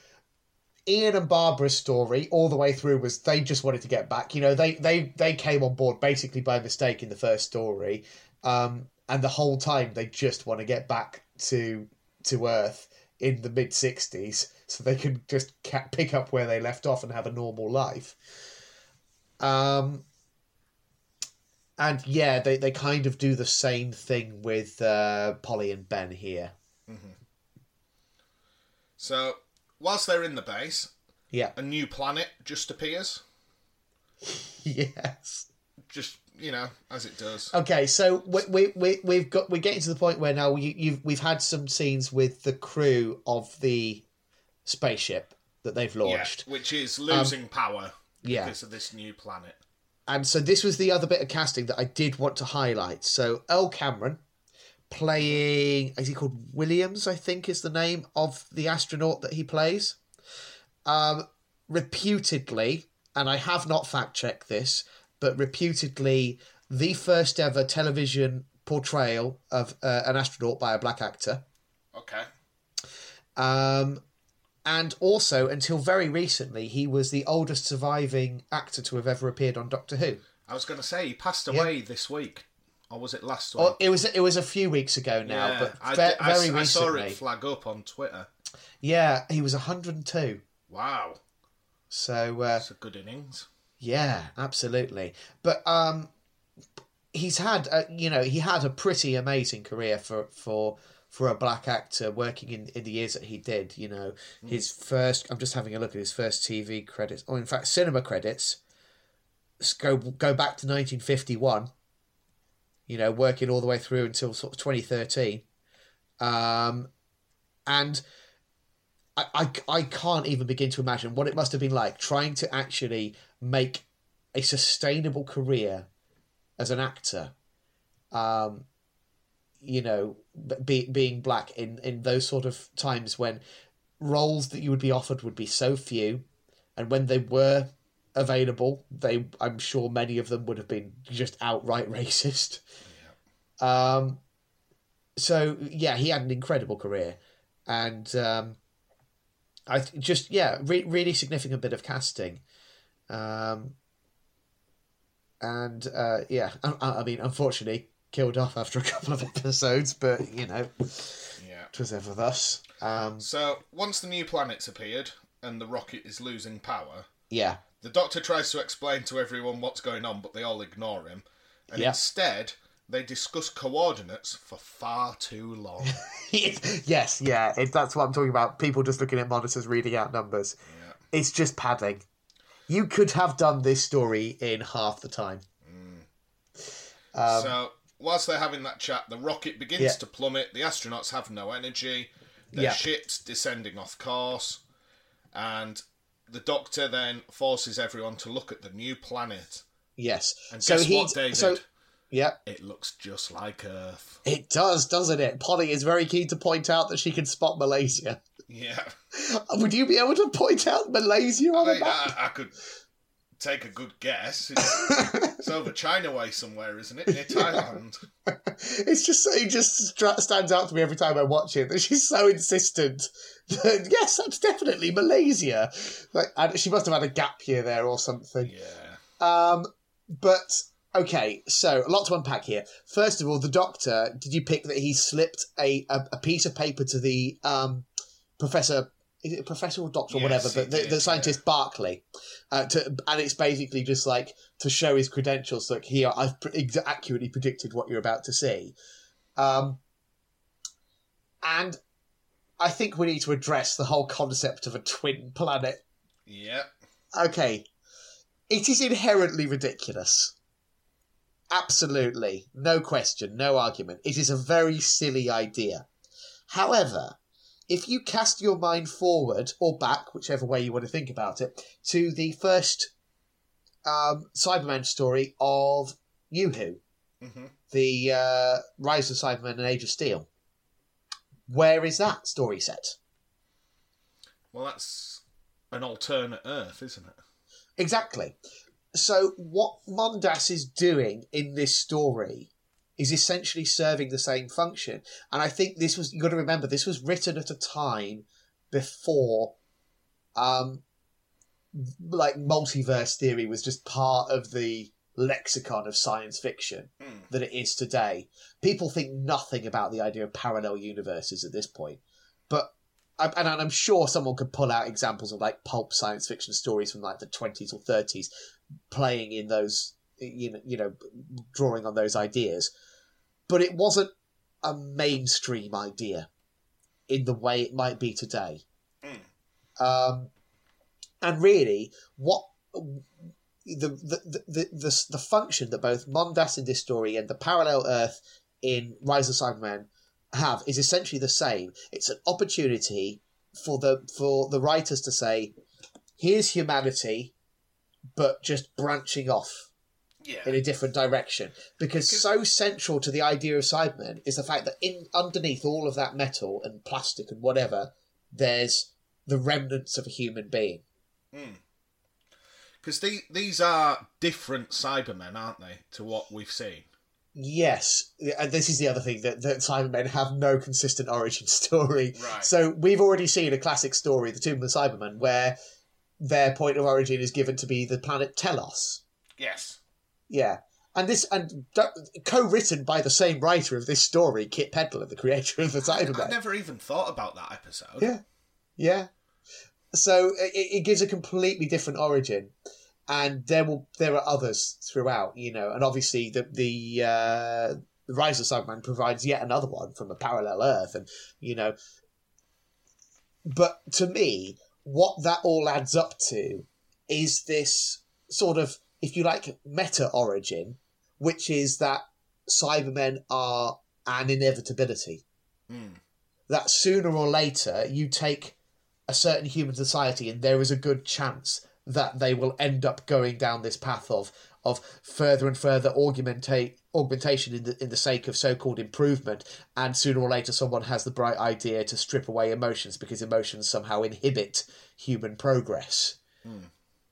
Ian and Barbara's story all the way through was they just wanted to get back. You know, they they they came on board basically by mistake in the first story, um, and the whole time they just want to get back to to Earth in the mid '60s so they can just pick up where they left off and have a normal life. Um, and yeah, they, they kind of do the same thing with uh, Polly and Ben here. So, whilst they're in the base, Yeah. a new planet just appears. yes. Just, you know, as it does. Okay, so we, we, we, we've got we're getting to the point where now you, you've we've had some scenes with the crew of the spaceship that they've Yeah, launched, which is losing power Um, yeah. because of this new planet. and so this was the other bit of casting that I did want to highlight. So Earl Cameron playing is he called Williams? I think is the name of the astronaut that he plays. Um, reputedly, and I have not fact checked this, but reputedly the first ever television portrayal of uh, an astronaut by a black actor. Okay. Um, and also, until very recently, he was the oldest surviving actor to have ever appeared on Doctor Who. I was going to say, he passed away this week. Or was it last week? Oh, it was it was a few weeks ago now, yeah, but I, ve- di- I very I saw it flag up on Twitter. Yeah, he was 102. Wow. So uh, That's a good innings. yeah, absolutely. But um, he's had uh, you know he had a pretty amazing career for for for a black actor working in, in the years that he did. You know, his first. I'm just having a look at his first TV credits, or in fact, cinema credits. Go go back to 1951. You know, working all the way through until sort of 2013, um, and I, I I can't even begin to imagine what it must have been like trying to actually make a sustainable career as an actor. Um, you know, be, being black in, in those sort of times when roles that you would be offered would be so few, and when they were available, they I'm sure many of them would have been just outright racist. Um, so yeah, he had an incredible career, and um, I th- just yeah, re- really significant bit of casting. Um, and uh, yeah, I, I mean, unfortunately, killed off after a couple of episodes, but you know, Yeah. it was ever thus. Um, So, once the new planet's appeared and the rocket is losing power, yeah, the Doctor tries to explain to everyone what's going on, but they all ignore him. And Yeah. instead, they discuss coordinates for far too long. yes, yeah, it, that's what I'm talking about. People just looking at monitors, reading out numbers. Yeah. It's just padding. You could have done this story in half the time. Um, so, whilst they're having that chat, the rocket begins Yeah. to plummet. The astronauts have no energy. Their Yeah. ship's descending off course. And the Doctor then forces everyone to look at the new planet. Yes. And so guess he, what, David? so yeah, It looks just like Earth. it does, doesn't it? Polly is very keen to point out that she can spot Malaysia. Yeah. Would you be able to point out Malaysia on I, a map? I, I could take a good guess. It's, it's over China way somewhere, isn't it? Near Thailand. It's just it just stands out to me every time I watch it that she's so insistent. That, yes, that's definitely Malaysia. Like, she must have had a gap year there or something. Yeah. Um, but okay, so a lot to unpack here. First of all, the doctor. Did you pick that he slipped a a, a piece of paper to the um, professor? Is it a professor or doctor or Yes, whatever? But the, did, the scientist Barclay, uh, to, and it's basically just like to show his credentials. Like here, I've pre- ex- accurately predicted what you're about to see. Um, and I think we need to address the whole concept of a twin planet Yep. okay, it is inherently ridiculous. Absolutely. No question, no argument. It is a very silly idea. However, if you cast your mind forward or back, whichever way you want to think about it, to the first um, Cyberman story of New Who, hmm the uh, Rise of Cybermen and Age of Steel, where is that story set? Well, that's an alternate Earth, isn't it? Exactly. So what Mondas is doing in this story is essentially serving the same function. And I think this was you've got to remember this was written at a time before um like multiverse theory was just part of the lexicon of science fiction Hmm. that it is today. People think nothing about the idea of parallel universes at this point. But and and I'm sure someone could pull out examples of like pulp science fiction stories from like the 20s or 30s playing in those you know you know drawing on those ideas but it wasn't a mainstream idea in the way it might be today Mm. um and really what the the, the the the function that both Mondas in this story and the parallel Earth in Rise of Cyberman have is essentially the same. It's an opportunity for the for the writers to say, "Here's humanity, but just branching off Yeah. in a different direction." Because Because- so central to the idea of Cybermen is the fact that in underneath all of that metal and plastic and whatever, there's the remnants of a human being. Hmm. Because the, these are different Cybermen, aren't they, to what we've seen? Yes, and this is the other thing that, that Cybermen have no consistent origin story. Right. So we've already seen a classic story, The Tomb of the Cybermen, where their point of origin is given to be the planet Telos. Yes. Yeah. And this and co-written by the same writer of this story, Kit Pedler, the creator of the I, Cybermen. I never even thought about that episode. Yeah. Yeah. So it, it gives a completely different origin, and there will there are others throughout, you know, and obviously the the uh, the Rise of Cyberman provides yet another one from a parallel Earth, and you know. But to me, what that all adds up to is this sort of, if you like, meta origin, which is that Cybermen are an inevitability. Hmm. that sooner or later you take a certain human society and there is a good chance that they will end up going down this path of of further and further augmentate augmentation in the in the sake of so-called improvement. And sooner or later someone has the bright idea to strip away emotions because emotions somehow inhibit human progress.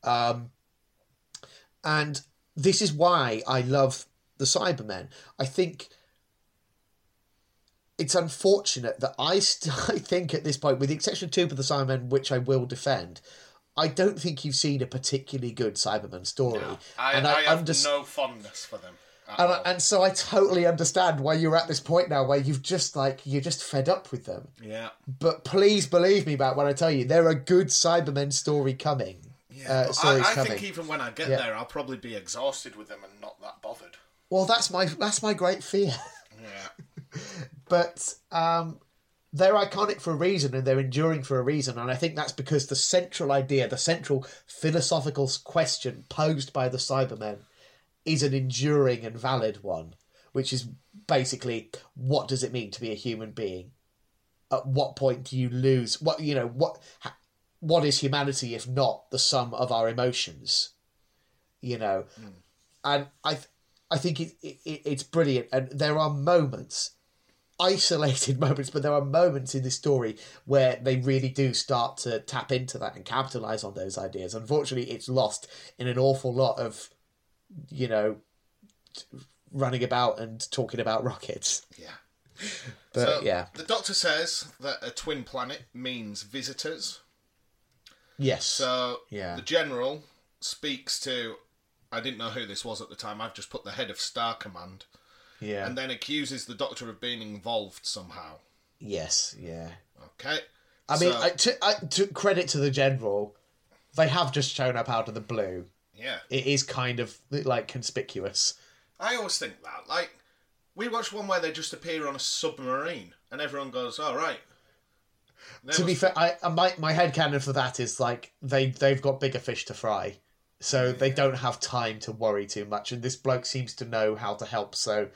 Um and this is why I love the Cybermen. I think it's unfortunate that I, st- I think at this point, with the exception of two of the Cybermen, which I will defend, I don't think you've seen a particularly good Cyberman story. I, and I, have unders- no fondness for them. and. I, and so I totally understand why you're at this point now where you've just like you're just fed up with them. yeah. But please believe me, Matt, when I tell you there are good Cybermen story coming. Yeah. Uh, I, I think even when I get Yeah. there, I'll probably be exhausted with them and not that bothered. Well, that's my that's my great fear. Yeah. but um, they're iconic for a reason and they're enduring for a reason. And I think that's because the central idea, the central philosophical question posed by the Cybermen is an enduring and valid one, which is basically what does it mean to be a human being? At what point do you lose what you know what ha- what is humanity if not the sum of our emotions? You know, hmm. and I th- I think it, it it's brilliant, and there are moments, isolated moments, but there are moments in this story where they really do start to tap into that and capitalize on those ideas. Unfortunately, it's lost in an awful lot of, you know, running about and talking about rockets. Yeah. But so yeah, the doctor says that a twin planet means visitors. Yes, So Yeah. the general speaks to. I didn't know who this was at the time. I've just put the head of Star Command, yeah, and then accuses the Doctor of being involved somehow. yes, yeah. Okay. I mean, I, to, I, to credit to the general, they have just shown up out of the blue. yeah. It is kind of like conspicuous. I always think that. Like, we watched one where they just appear on a submarine, and everyone goes, "All right." They to be fair, I uh, my my head canon for that is like they they've got bigger fish to fry, so they don't have time to worry too much. And this bloke seems to know how to help, so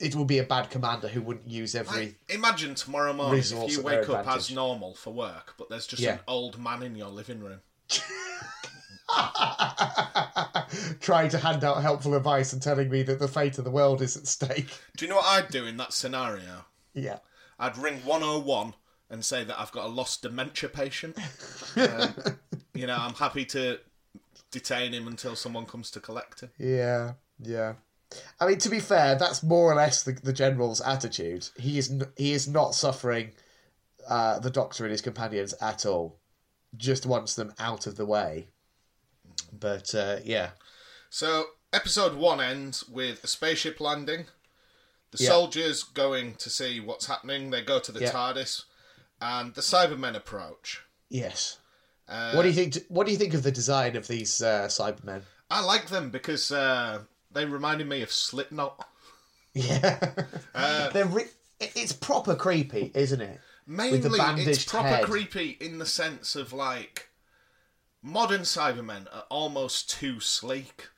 it would be a bad commander who wouldn't use every. Like, imagine tomorrow morning if you wake up advantage. as normal for work, but there's just Yeah. an old man in your living room. trying to hand out helpful advice and telling me that the fate of the world is at stake. Do you know what I'd do in that scenario? Yeah. I'd ring 101 and say that I've got a lost dementia patient. Um, you know, I'm happy to detain him until someone comes to collect him. Yeah, yeah. I mean, to be fair, that's more or less the, the general's attitude. He is n- he is not suffering uh, the doctor and his companions at all. Just wants them out of the way. But uh, yeah, So, episode one ends with a spaceship landing. The Yeah. soldiers going to see what's happening. They go to the Yeah. TARDIS, and the Cybermen approach. yes. Uh, what do you think? What do you think of the design of these uh, Cybermen? I like them because uh, they reminded me of Slipknot. Yeah, Uh, they're re- it's proper creepy, isn't it? Mainly, it's proper head. creepy in the sense of like modern Cybermen are almost too sleek.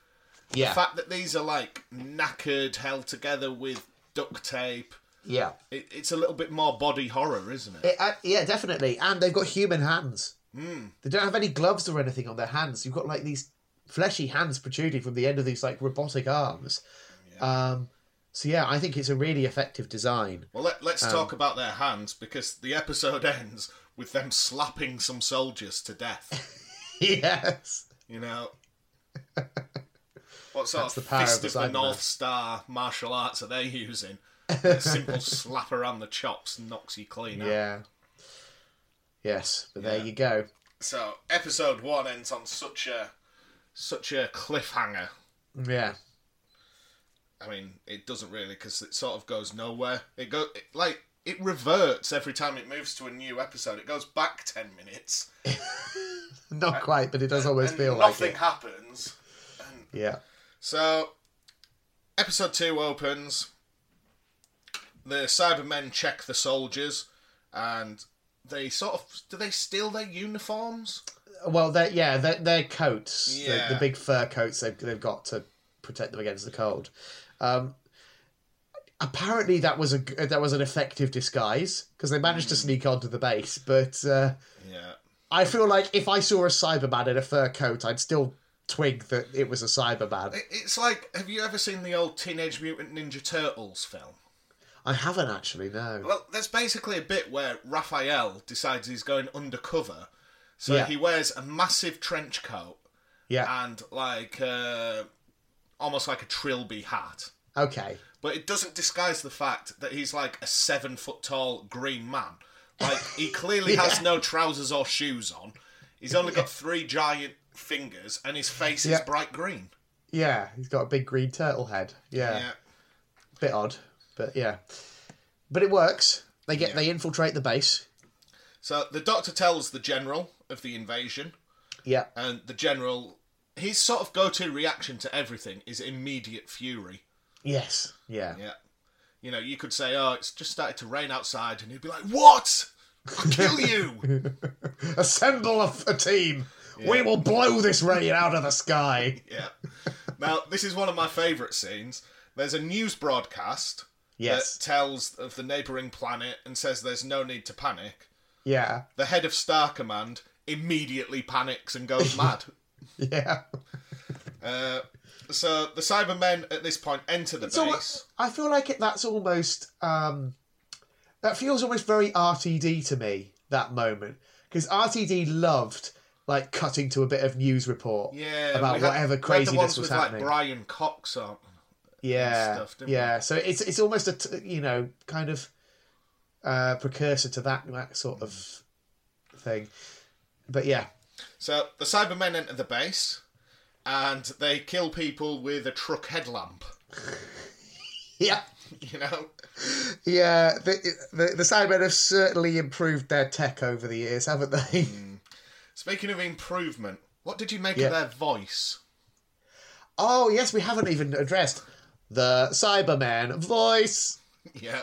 Yeah, The fact that these are like knackered, held together with duct tape. Yeah, It, it's a little bit more body horror, isn't it? It, uh, yeah, definitely. And they've got human hands. They don't have any gloves or anything on their hands. You've got like these fleshy hands protruding from the end of these like robotic arms. Um, so yeah, I think it's a really effective design. Well, let, Um, let's talk about their hands because the episode ends with them slapping some soldiers to death. yes. You know, what sort That's of the of fist the of the North Star martial arts are they using? A simple slap around the chops knocks you clean out. Yeah. Yes, but there you go. So episode one ends on such a such a cliffhanger. Yeah. I mean, it doesn't really because it sort of goes nowhere. It go it, like it reverts every time it moves to a new episode. It goes back ten minutes. Not quite, but it does always and feel like nothing it. happens. And Yeah. so, episode two opens. The Cybermen check the soldiers, and they sort of do they steal their uniforms? Well, they're, yeah, they're, they're coats, the, Yeah. the big fur coats they've, they've got to protect them against the cold. Um, apparently, that was a that was an effective disguise because they managed to sneak onto the base. But uh, Yeah. I feel like if I saw a Cyberman in a fur coat, I'd still twig that it was a Cyberman. It's like, have you ever seen the old Teenage Mutant Ninja Turtles film? I haven't actually, no. Well, there's basically a bit where Raphael decides he's going undercover, so Yeah. he wears a massive trench coat Yeah. and like uh, almost like a trilby hat. Okay. But it doesn't disguise the fact that he's like a seven foot tall green man. Like he clearly has no trousers or shoes on. He's only got three giant fingers, and his face is bright green. Yeah, he's got a big green turtle head. Yeah. Yeah. Bit odd, but yeah. But it works. They get Yeah. they infiltrate the base. So the doctor tells the general of the invasion, Yeah. and the general, his sort of go to reaction to everything is immediate fury. Yes. Yeah. Yeah. You know, you could say, oh, it's just started to rain outside, and he'd be like, what? I'll kill you! Assemble a, a team. We will blow this rain out of the sky. yeah. Now, this is one of my favourite scenes. There's a news broadcast Yes. that tells of the neighbouring planet and says there's no need to panic. Yeah. The head of Star Command immediately panics and goes mad. Yeah. Uh, so the Cybermen at this point enter the So base. I feel like it, that's almost um, that feels almost very RTD to me. That moment because RTD loved like cutting to a bit of news report Yeah, about had- whatever we had the craziness ones was with, happening. Like Brian Cox on. Yeah, stuff, yeah. So it's it's almost a t- you know kind of uh, precursor to that that sort of thing. But yeah, So the Cybermen enter the base, and they kill people with a truck headlamp. yeah, You know, yeah. The the, the Cybermen have certainly improved their tech over the years, haven't they? speaking of improvement, what did you make Yeah. of their voice? Oh yes, we haven't even addressed the Cyberman voice. Yeah,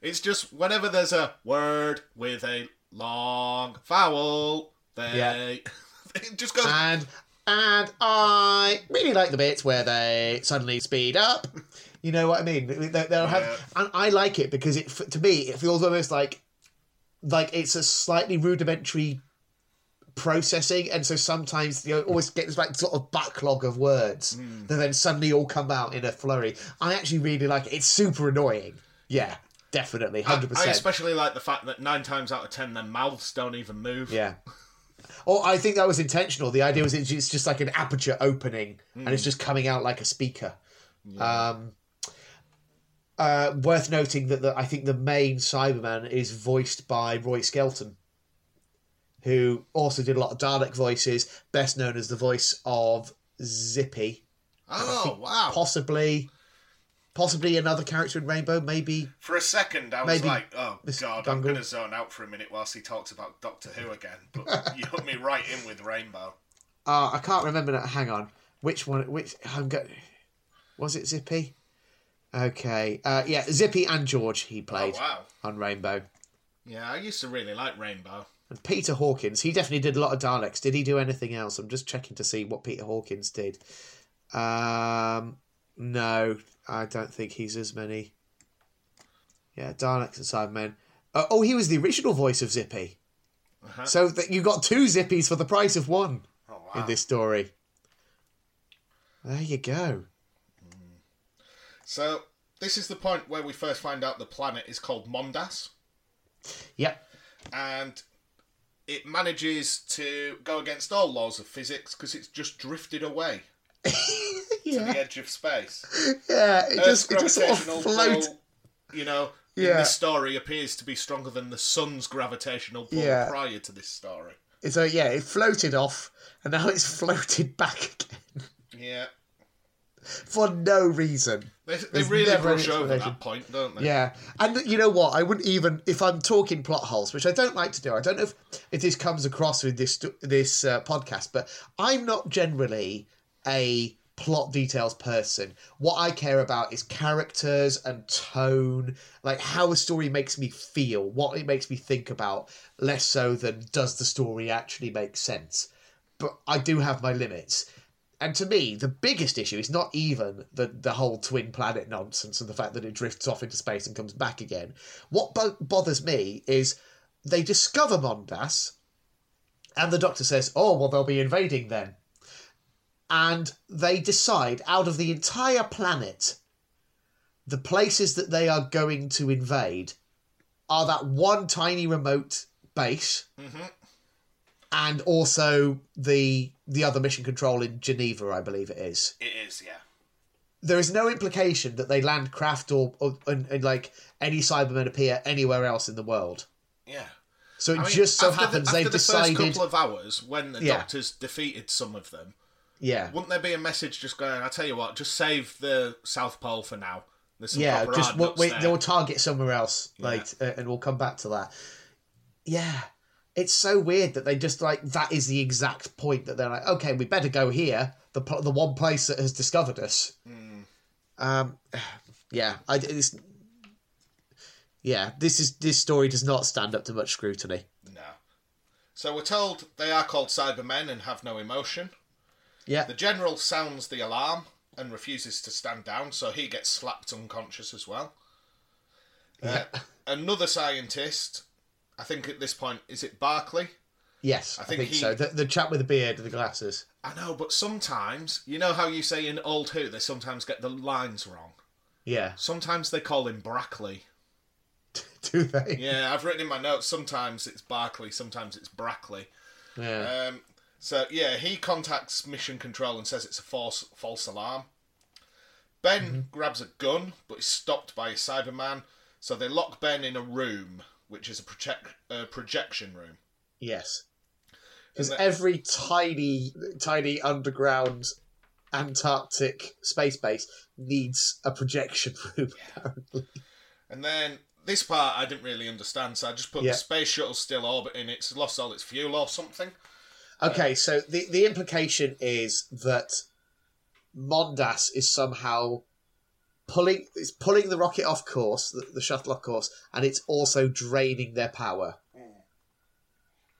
it's just whenever there's a word with a long vowel, they Yeah. it just goes. And and I really like the bits where they suddenly speed up. You know what I mean? They, they'll Yeah. have, and I like it because it to me it feels almost like like it's a slightly rudimentary processing, and so sometimes you know, always get this like sort of backlog of words that then suddenly all come out in a flurry. I actually really like it. It's super annoying. Yeah, definitely, hundred I percent. especially like the fact that nine times out of ten their mouths don't even move. Yeah. Or I think that was intentional. The idea was it's just like an aperture opening and it's just coming out like a speaker. Um, uh, worth noting that the, I think the main Cyberman is voiced by Roy Skelton, who also did a lot of Dalek voices, best known as the voice of Zippy. Oh wow! Possibly, possibly another character in Rainbow, maybe. For a second, I was like, "Oh Miss God, I'm going to zone out for a minute whilst he talks about Doctor Who again." But you hooked me right in with Rainbow. Uh, I can't remember that. Hang on. Which one? Which I'm go- Was it Zippy? Okay. Uh, yeah, Zippy and George he Oh played wow! on Rainbow. Yeah, I used to really like Rainbow. And Peter Hawkins, he definitely did a lot of Daleks. Did he do anything else? I'm just checking to see what Peter Hawkins did. Um, no, I don't think he's as many. Yeah, Daleks and Cybermen. Uh, oh, he was the original voice of Zippy. Uh-huh. So that you got two Zippies for the price of one. Oh wow! in this story. There you go. So this is the point where we first find out the planet is called Mondas, Yep. and it manages to go against all laws of physics because it's just drifted away to the edge of space. Yeah. It Earth's just, it just sort of float. pull, you know, Yeah. this story appears to be stronger than the sun's gravitational pull Yeah. prior to this story. So yeah, it floated off, and now it's floated back again Yeah. For no reason. They, they There's really brush over that point, don't they? Yeah, and you know what? I wouldn't even if I'm talking plot holes, which I don't like to do. I don't know if, if this comes across with this this uh, podcast, but I'm not generally a plot details person. What I care about is characters and tone, like how a story makes me feel, what it makes me think about, less so than does the story actually make sense. But I do have my limits. And to me, the biggest issue is not even the, the whole twin planet nonsense and the fact that it drifts off into space and comes back again. What bo- bothers me is they discover Mondas, and the doctor says, Oh, well, they'll be invading then. And they decide out of the entire planet, the places that they are going to invade are that one tiny remote base Mhm. And also the the other mission control in Geneva, I believe it is. It is, yeah. There is no implication that they land craft or, or and, and like any Cybermen appear anywhere else in the world. Yeah. So it I mean, just so the- happens after they've the decided. first couple of hours when the Yeah. doctors defeated some of them. Yeah, Wouldn't there be a message just going? I tell you what, just save the South Pole for now. There's some yeah. Just we'll, there. they'll target somewhere else, like, uh, and we'll come back to that. Yeah, it's so weird that they just like that is the exact point that they're like, okay, we better go here, the the one place that has discovered us. Hmm. Um, yeah, I it's, yeah, this is this story does not stand up to much scrutiny. No. So we're told they are called Cybermen and have no emotion. Yeah, The general sounds the alarm and refuses to stand down, so he gets slapped unconscious as well. Uh, another scientist, I think at this point, is it Barclay? yes, I think think, he- so. The, the chap with the beard and the glasses. I know, but sometimes, you know how you say in Old Who, they sometimes get the lines wrong. Yeah, Sometimes they call him Brackley. do they? Yeah, I've written in my notes, sometimes it's Barclay, sometimes it's Brackley. Yeah. Um, so yeah, he contacts Mission Control and says it's a false false alarm. Ben Mm-hmm. grabs a gun, but is stopped by a Cyberman. So they lock Ben in a room, which is a project uh, projection room. Yes. Because every tiny, tiny underground Antarctic space base needs a projection room, apparently. And then this part I didn't really understand, so I just put Yeah. the space shuttle still orbiting. It's lost all its fuel or something. Okay, so the, the implication is that Mondas is somehow pulling it's pulling the rocket off course, the, the shuttle off course, and it's also draining their power.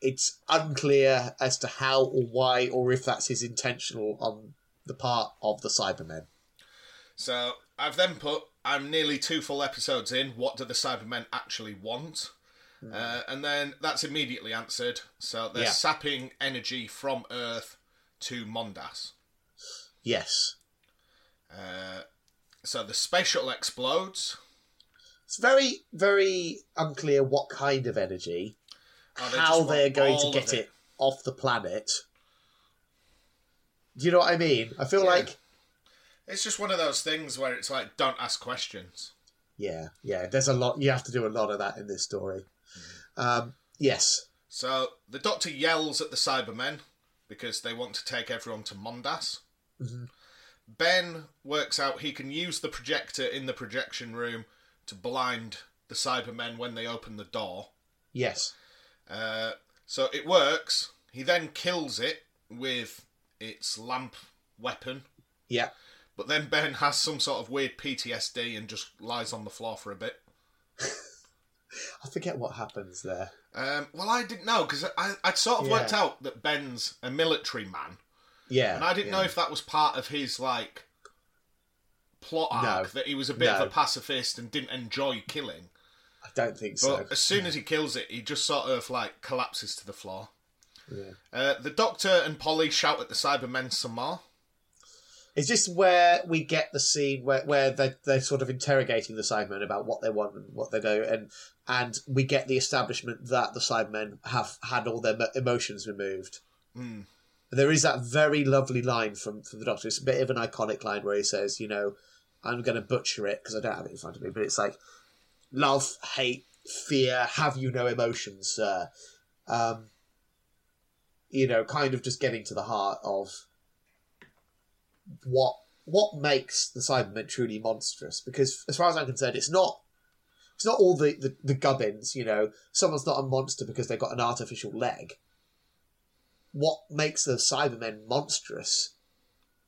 It's unclear as to how or why, or if that's his intentional on the part of the Cybermen. So I've then put, I'm nearly two full episodes in. What do the Cybermen actually want? Uh, and then that's immediately answered. So they're Yeah. sapping energy from Earth to Mondas. Yes. Uh, so the space shuttle explodes. It's very, very unclear what kind of energy, Oh, they how they're going to get it. off the planet. Do you know what I mean? I feel Yeah. like, It's just one of those things where it's like, don't ask questions. yeah, yeah, there's a lot, you have to do a lot of that in this story. Um, yes. So the Doctor yells at the Cybermen because they want to take everyone to Mondas. Mhm. Ben works out he can use the projector in the projection room to blind the Cybermen when they open the door. Yes. Uh, so it works. He then kills it with its lamp weapon. Yeah. But then Ben has some sort of weird PTSD and just lies on the floor for a bit. I forget what happens there. Um, well, I didn't know because I, I'd sort of worked out that Ben's a military man. Yeah. And I didn't yeah. know if that was part of his like plot arc No. that he was a bit of a pacifist and didn't enjoy killing. I don't think But so. as soon as he kills it, he just sort of like collapses to the floor. Yeah. Uh, the Doctor and Polly shout at the Cybermen some more. Is this where we get the scene where, where they they're sort of interrogating the Cybermen about what they want and what they do, and and we get the establishment that the Cybermen have had all their emotions removed. Mm. There is that very lovely line from from the Doctor. It's a bit of an iconic line where he says, "You know, I'm going to butcher it because I don't have it in front of me, but it's like love, hate, fear. Have you no emotions, sir?" Um, you know, kind of just getting to the heart of what what makes the Cybermen truly monstrous. Because as far as I'm concerned, it's not it's not all the, the, the gubbins, you know, someone's not a monster because they've got an artificial leg. What makes the Cybermen monstrous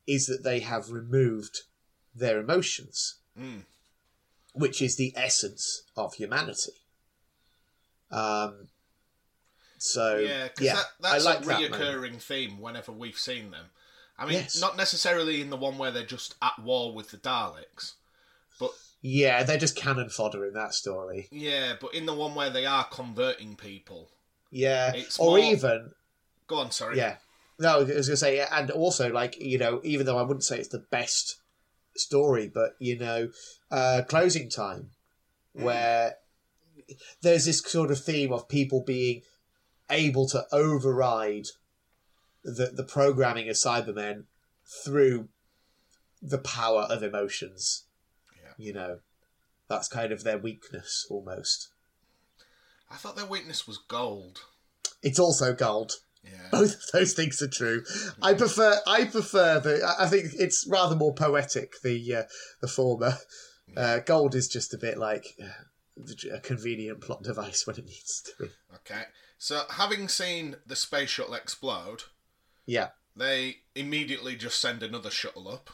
is that they have removed their emotions, Mm. which is the essence of humanity. Um, so Yeah, yeah, that, I that's like a that reoccurring theme whenever we've seen them. I mean, Yes. not necessarily in the one where they're just at war with the Daleks, but Yeah, they're just cannon fodder in that story. yeah, but in the one where they are converting people. Yeah, or more- even Go on, sorry. Yeah. No, I was going to say, and also, like, you know, even though I wouldn't say it's the best story, but, you know, uh, Closing Time, where there's this sort of theme of people being able to override the, the programming of Cybermen through the power of emotions. Yeah. You know, that's kind of their weakness almost. I thought their weakness was gold. It's also gold. Yeah. both of those things are true. I prefer I prefer the I- think it's rather more poetic the uh, the former. Uh, gold is just a bit like uh, a convenient plot device when it needs to be. Okay. So, having seen the space shuttle explode, Yeah, they immediately just send another shuttle up,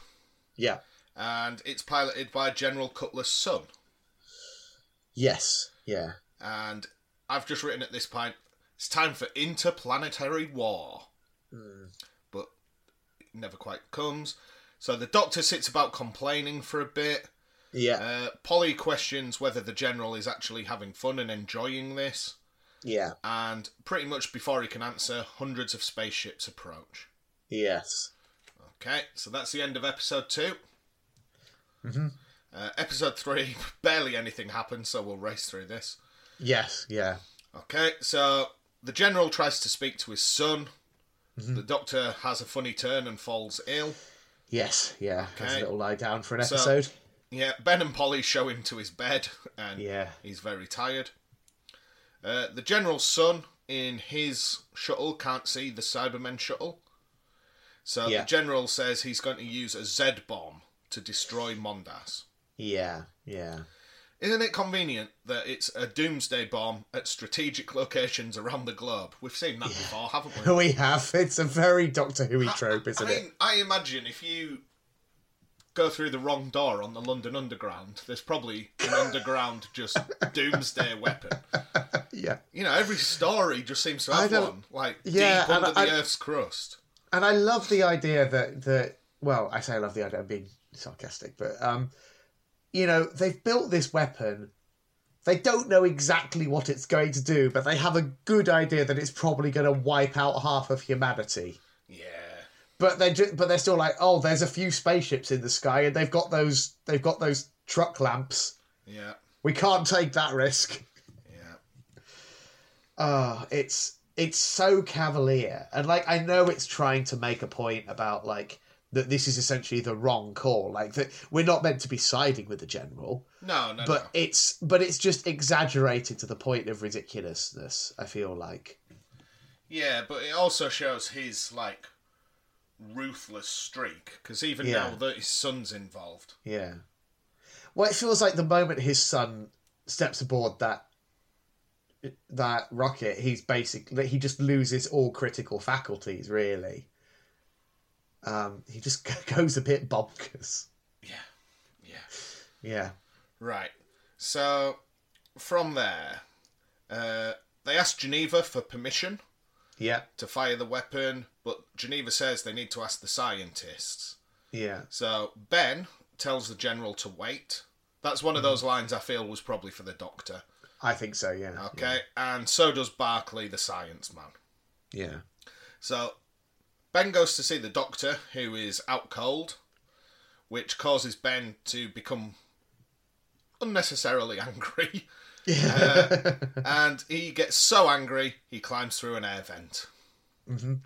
yeah, and it's piloted by General Cutler's son. yes, yeah, And I've just written at this point, it's time for interplanetary war. Hmm. But it never quite comes. So the Doctor sits about complaining for a bit. yeah, Uh, Polly questions whether the General is actually having fun and enjoying this. yeah, And pretty much before he can answer, hundreds of spaceships approach. yes, Okay, so that's the end of episode 2 Mm-hmm. Uh, episode three, barely anything happens, so we'll race through this. yes, yeah, Okay, so the general tries to speak to his son. Mm-hmm. The doctor has a funny turn and falls ill. yes, yeah. Has a little lie down for an So- episode. Yeah, Ben and Polly show him to his bed, and Yeah. he's very tired. Uh, the general's son in his shuttle can't see the Cybermen shuttle, so Yeah. the general says he's going to use a Z bomb to destroy Mondas. yeah, yeah. Isn't it convenient that it's a doomsday bomb at strategic locations around the globe? We've seen that before, haven't we? We have. It's a very Doctor Who trope, isn't it? I it? mean, I imagine if you go through the wrong door on the London Underground, there's probably an underground just doomsday weapon. Yeah. You know, every story just seems to I have one, like Yeah, deep under I- the Earth's crust. and I love the idea that that well, I say I love the idea. I'm being sarcastic, but um, you know, they've built this weapon. They don't know exactly what it's going to do, but they have a good idea that it's probably going to wipe out half of humanity. Yeah. But they ju- but they're still like, oh, there's a few spaceships in the sky, and they've got those they've got those truck lamps. Yeah. We can't take that risk. Yeah. Oh, it's it's so cavalier, and like I know it's trying to make a point about like that this is essentially the wrong call, like that we're not meant to be siding with the general, No, no, but no. it's but it's just exaggerated to the point of ridiculousness. I feel like, Yeah, but it also shows his like ruthless streak because even Yeah. now that his son's involved. yeah. Well, it feels like the moment his son steps aboard that that rocket, he's basically he just loses all critical faculties. Really, um, he just goes a bit bonkers. Yeah. Yeah. Yeah, Right. So from there, uh, they ask Geneva for permission yeah, to fire the weapon, but Geneva says they need to ask the scientists. yeah, So Ben tells the general to wait. That's one of those lines I feel was probably for the doctor. I think so. Yeah. Okay, and so does Barclay, the science man. Yeah. So Ben goes to see the doctor, who is out cold, which causes Ben to become unnecessarily angry. Yeah. and he gets so angry he climbs through an air vent. Mhm.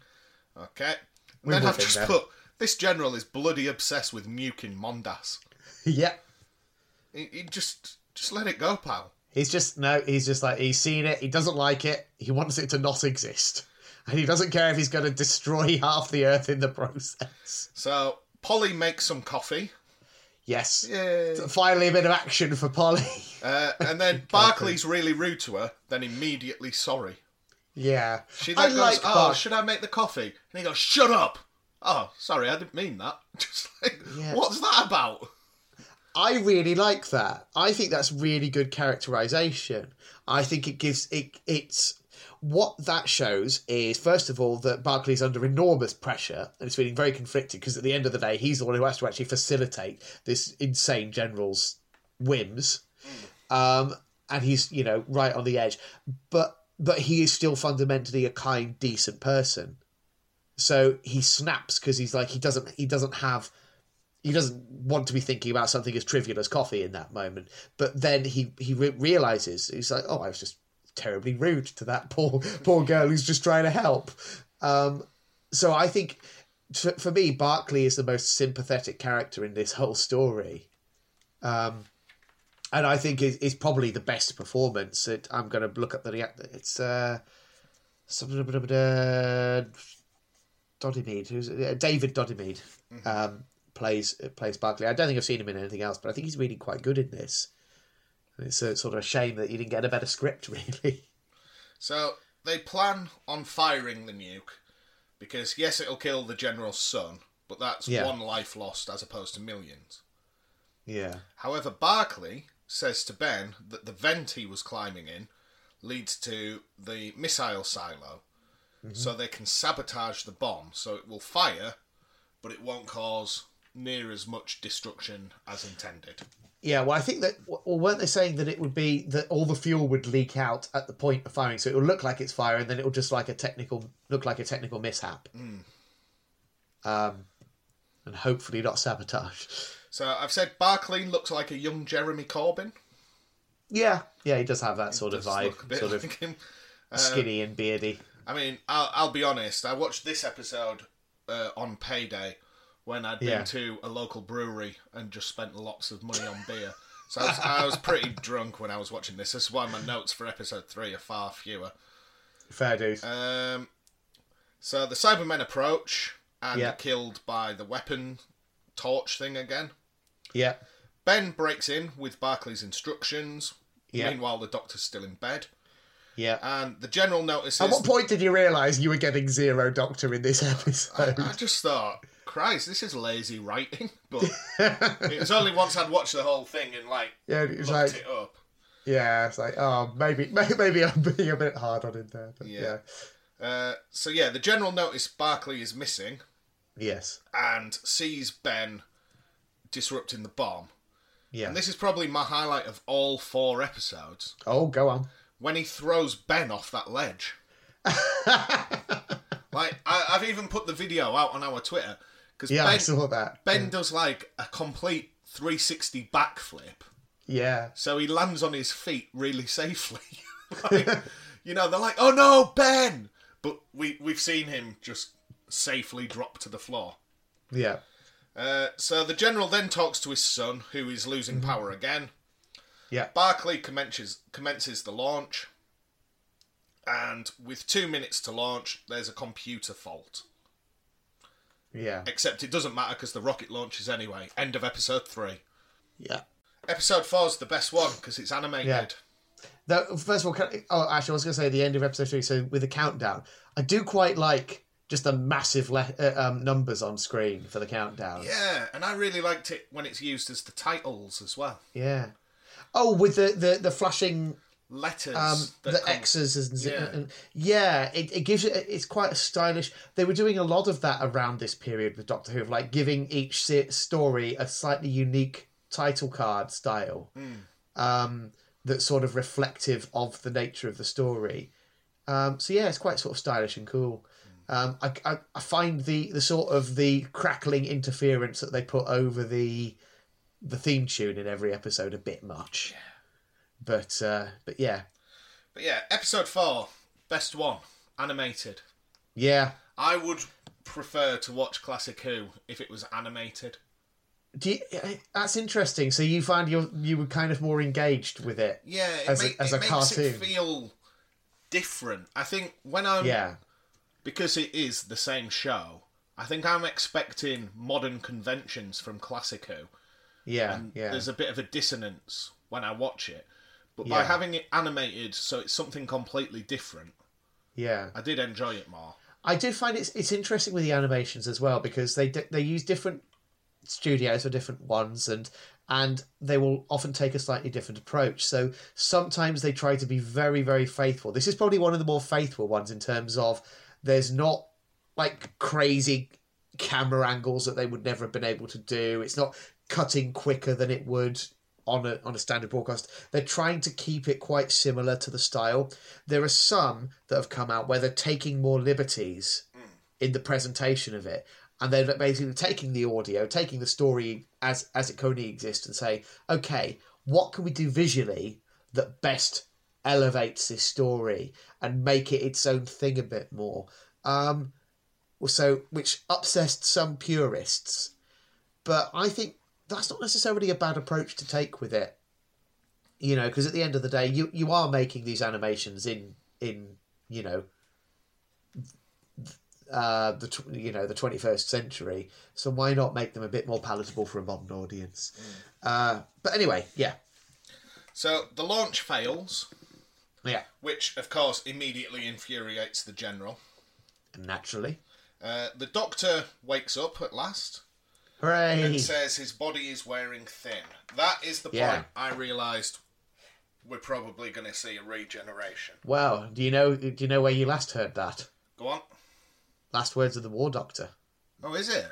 Okay. And then I've just put this general is bloody obsessed with nuking Mondas. yeah. He, he just just let it go, pal. He's just no. He's just like he's seen it. He doesn't like it. He wants it to not exist, and he doesn't care if he's going to destroy half the Earth in the process. So Polly makes some coffee. Yes. Yeah. Finally, a bit of action for Polly. Uh, and then Barclay's really rude to her, then immediately sorry. yeah. She I then goes, like "Oh, Bark- should I make the coffee?" And he goes, "Shut up." Oh, sorry, I didn't mean that. Just like, Yeah. what's that about? I really like that. I think that's really good characterization. I think it gives it. It's what that shows is first of all that Barclay's under enormous pressure and is feeling very conflicted because at the end of the day he's the one who has to actually facilitate this insane general's whims, um, and he's you know right on the edge, but but he is still fundamentally a kind, decent person. So he snaps because he's like he doesn't he doesn't have he doesn't want to be thinking about something as trivial as coffee in that moment. But then he he re- realizes he's like, oh, I was just terribly rude to that poor poor girl who's just trying to help. Um, so I think t- for me, Barclay is the most sympathetic character in this whole story. Um, and I think is is probably the best performance. It, I'm going to look up the. It's uh, Dodimead, who's uh, David Dodimead, um, plays plays Barclay. I don't think I've seen him in anything else, but I think he's really quite good in this. And it's a, sort of a shame that you didn't get a better script, really. So they plan on firing the nuke because yes, it'll kill the general's son, but that's Yeah. one life lost as opposed to millions. Yeah, However, Barclay says to Ben that the vent he was climbing in leads to the missile silo, mm-hmm. so they can sabotage the bomb. So it will fire, but it won't cause near as much destruction as intended. Yeah. Well, I think that, or weren't they saying that it would be that all the fuel would leak out at the point of firing, so it will look like it's fire, and then it will just like a technical look like a technical mishap. Um, and hopefully not sabotage. So I've said Barclay looks like a young Jeremy Corbyn. Yeah, yeah, he does have that sort of Does look a vibe, bit sort of like him. Uh, skinny and beardy. I mean, I'll, I'll be honest. I watched this episode uh, on payday when I'd been Yeah. to a local brewery and just spent lots of money on beer. So I was, I was pretty drunk when I was watching this. This is why my notes for episode three are far fewer. Fair dues. Um, so the Cybermen approach and Yeah. are killed by the weapon torch thing again. yeah, Ben breaks in with Barclay's instructions. Yeah. Meanwhile, the doctor's still in bed. yeah. And the general notices. At what point did you realise you were getting zero Doctor in this episode? I just thought, Christ, this is lazy writing. But it was only once I'd watched the whole thing and like yeah, it's looked like it up. yeah, it's like oh maybe maybe, maybe I'm being a bit hard on him there. But yeah. Yeah. Uh, so yeah, the general notice Barclay is missing yes, and sees Ben disrupting the bomb. Yeah. And this is probably my highlight of all four episodes. Oh, go on. When he throws Ben off that ledge. like, I, I've even put the video out on our Twitter. Because Yeah, I ben, saw that. ben does like a complete 360 backflip. Yeah. So he lands on his feet really safely. like, you know, they're like, oh no, Ben! But we, we've seen him just safely drop to the floor. Yeah. Uh, so the general then talks to his son, who is losing power again. Yeah. Barclay commences commences the launch, and with two minutes to launch, there's a computer fault. Yeah. Except it doesn't matter because the rocket launches anyway. End of episode three. Yeah. Episode four is the best one because it's animated. Yeah. Though, first of all, can, oh, actually, I was going to say the end of episode three. So with the countdown, I do quite like just the massive le- uh, um, numbers on screen for the countdown. Yeah, and I really liked it when it's used as the titles as well. Yeah. Oh, with the the, the flashing Letters. um, the come- X's and, z- Yeah. and yeah, it, it gives it. It's quite a stylish. They were doing a lot of that around this period with Doctor Who, of like giving each story a slightly unique title card style, um, that's sort of reflective of the nature of the story. Um, so yeah, it's quite sort of stylish and cool. Um, I, I, I find the, the sort of the crackling interference that they put over the the theme tune in every episode a bit much. But uh, but yeah, But yeah, episode four, best one, animated. yeah. I would prefer to watch Classic Who if it was animated. Do you, that's interesting. So you find you you were kind of more engaged with it. Yeah, it, As a- make- as it a cartoon. it feel different. I think when I'm Yeah, because it is the same show. I think I'm expecting modern conventions from Classic Who. yeah, and yeah, there's a bit of a dissonance when I watch it. But by Yeah. having it animated, so it's something completely different, yeah. I did enjoy it more. I do find it's it's interesting with the animations as well because they they use different studios or different ones and and they will often take a slightly different approach. So sometimes they try to be very very faithful. This is probably one of the more faithful ones in terms of there's not like crazy camera angles that they would never have been able to do. It's not cutting quicker than it would on a on a standard broadcast. They're trying to keep it quite similar to the style. There are some that have come out where they're taking more liberties in the presentation of it. And they're basically taking the audio, taking the story as as it currently exists, and say, okay, what can we do visually that best elevates this story and make it its own thing a bit more? Um, so which upsets some purists, but I think that's not necessarily a bad approach to take with it. You know, because at the end of the day, you you are making these animations in in you know uh, the tw- you know the twenty first century. So why not make them a bit more palatable for a modern audience? Uh, but anyway, yeah, So the launch fails, yeah, which of course immediately infuriates the general. naturally, Uh, the doctor wakes up at last hooray! and says his body is wearing thin. That is the Yeah. point I realised we're probably going to see a regeneration. Well, do you know do you know where you last heard that? Go on. Last words of the War Doctor. Oh, is it?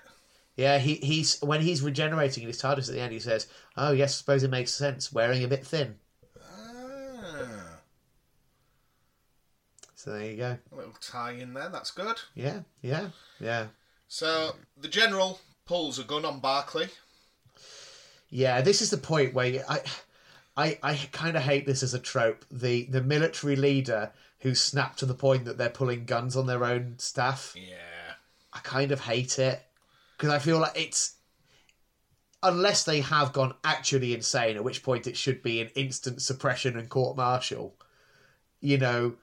Yeah, he he's when he's regenerating in his TARDIS at the end, he says, "Oh yes, I suppose it makes sense. Wearing a bit thin." Ah, So there you go. a little tie in there. That's good. Yeah, yeah, yeah. So the general pulls a gun on Barclay. Yeah, this is the point where I, I, I kind of hate this as a trope. The the military leader who snapped to the point that they're pulling guns on their own staff. Yeah. I kind of hate it because I feel like it's unless they have gone actually insane, at which point it should be an instant suppression and court martial. You know,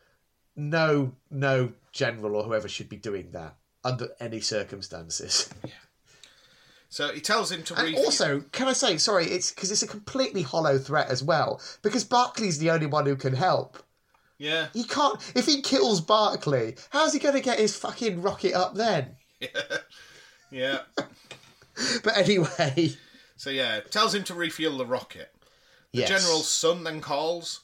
no, no general or whoever should be doing that under any circumstances. So he tells him to read. also, can I say, sorry, it's because it's a completely hollow threat as well. Because Barclay's the only one who can help. Yeah. He can't. If he kills Barclay, how's he going to get his fucking rocket up then? Yeah. But anyway, So yeah, tells him to refuel the rocket. The yes. general's son then calls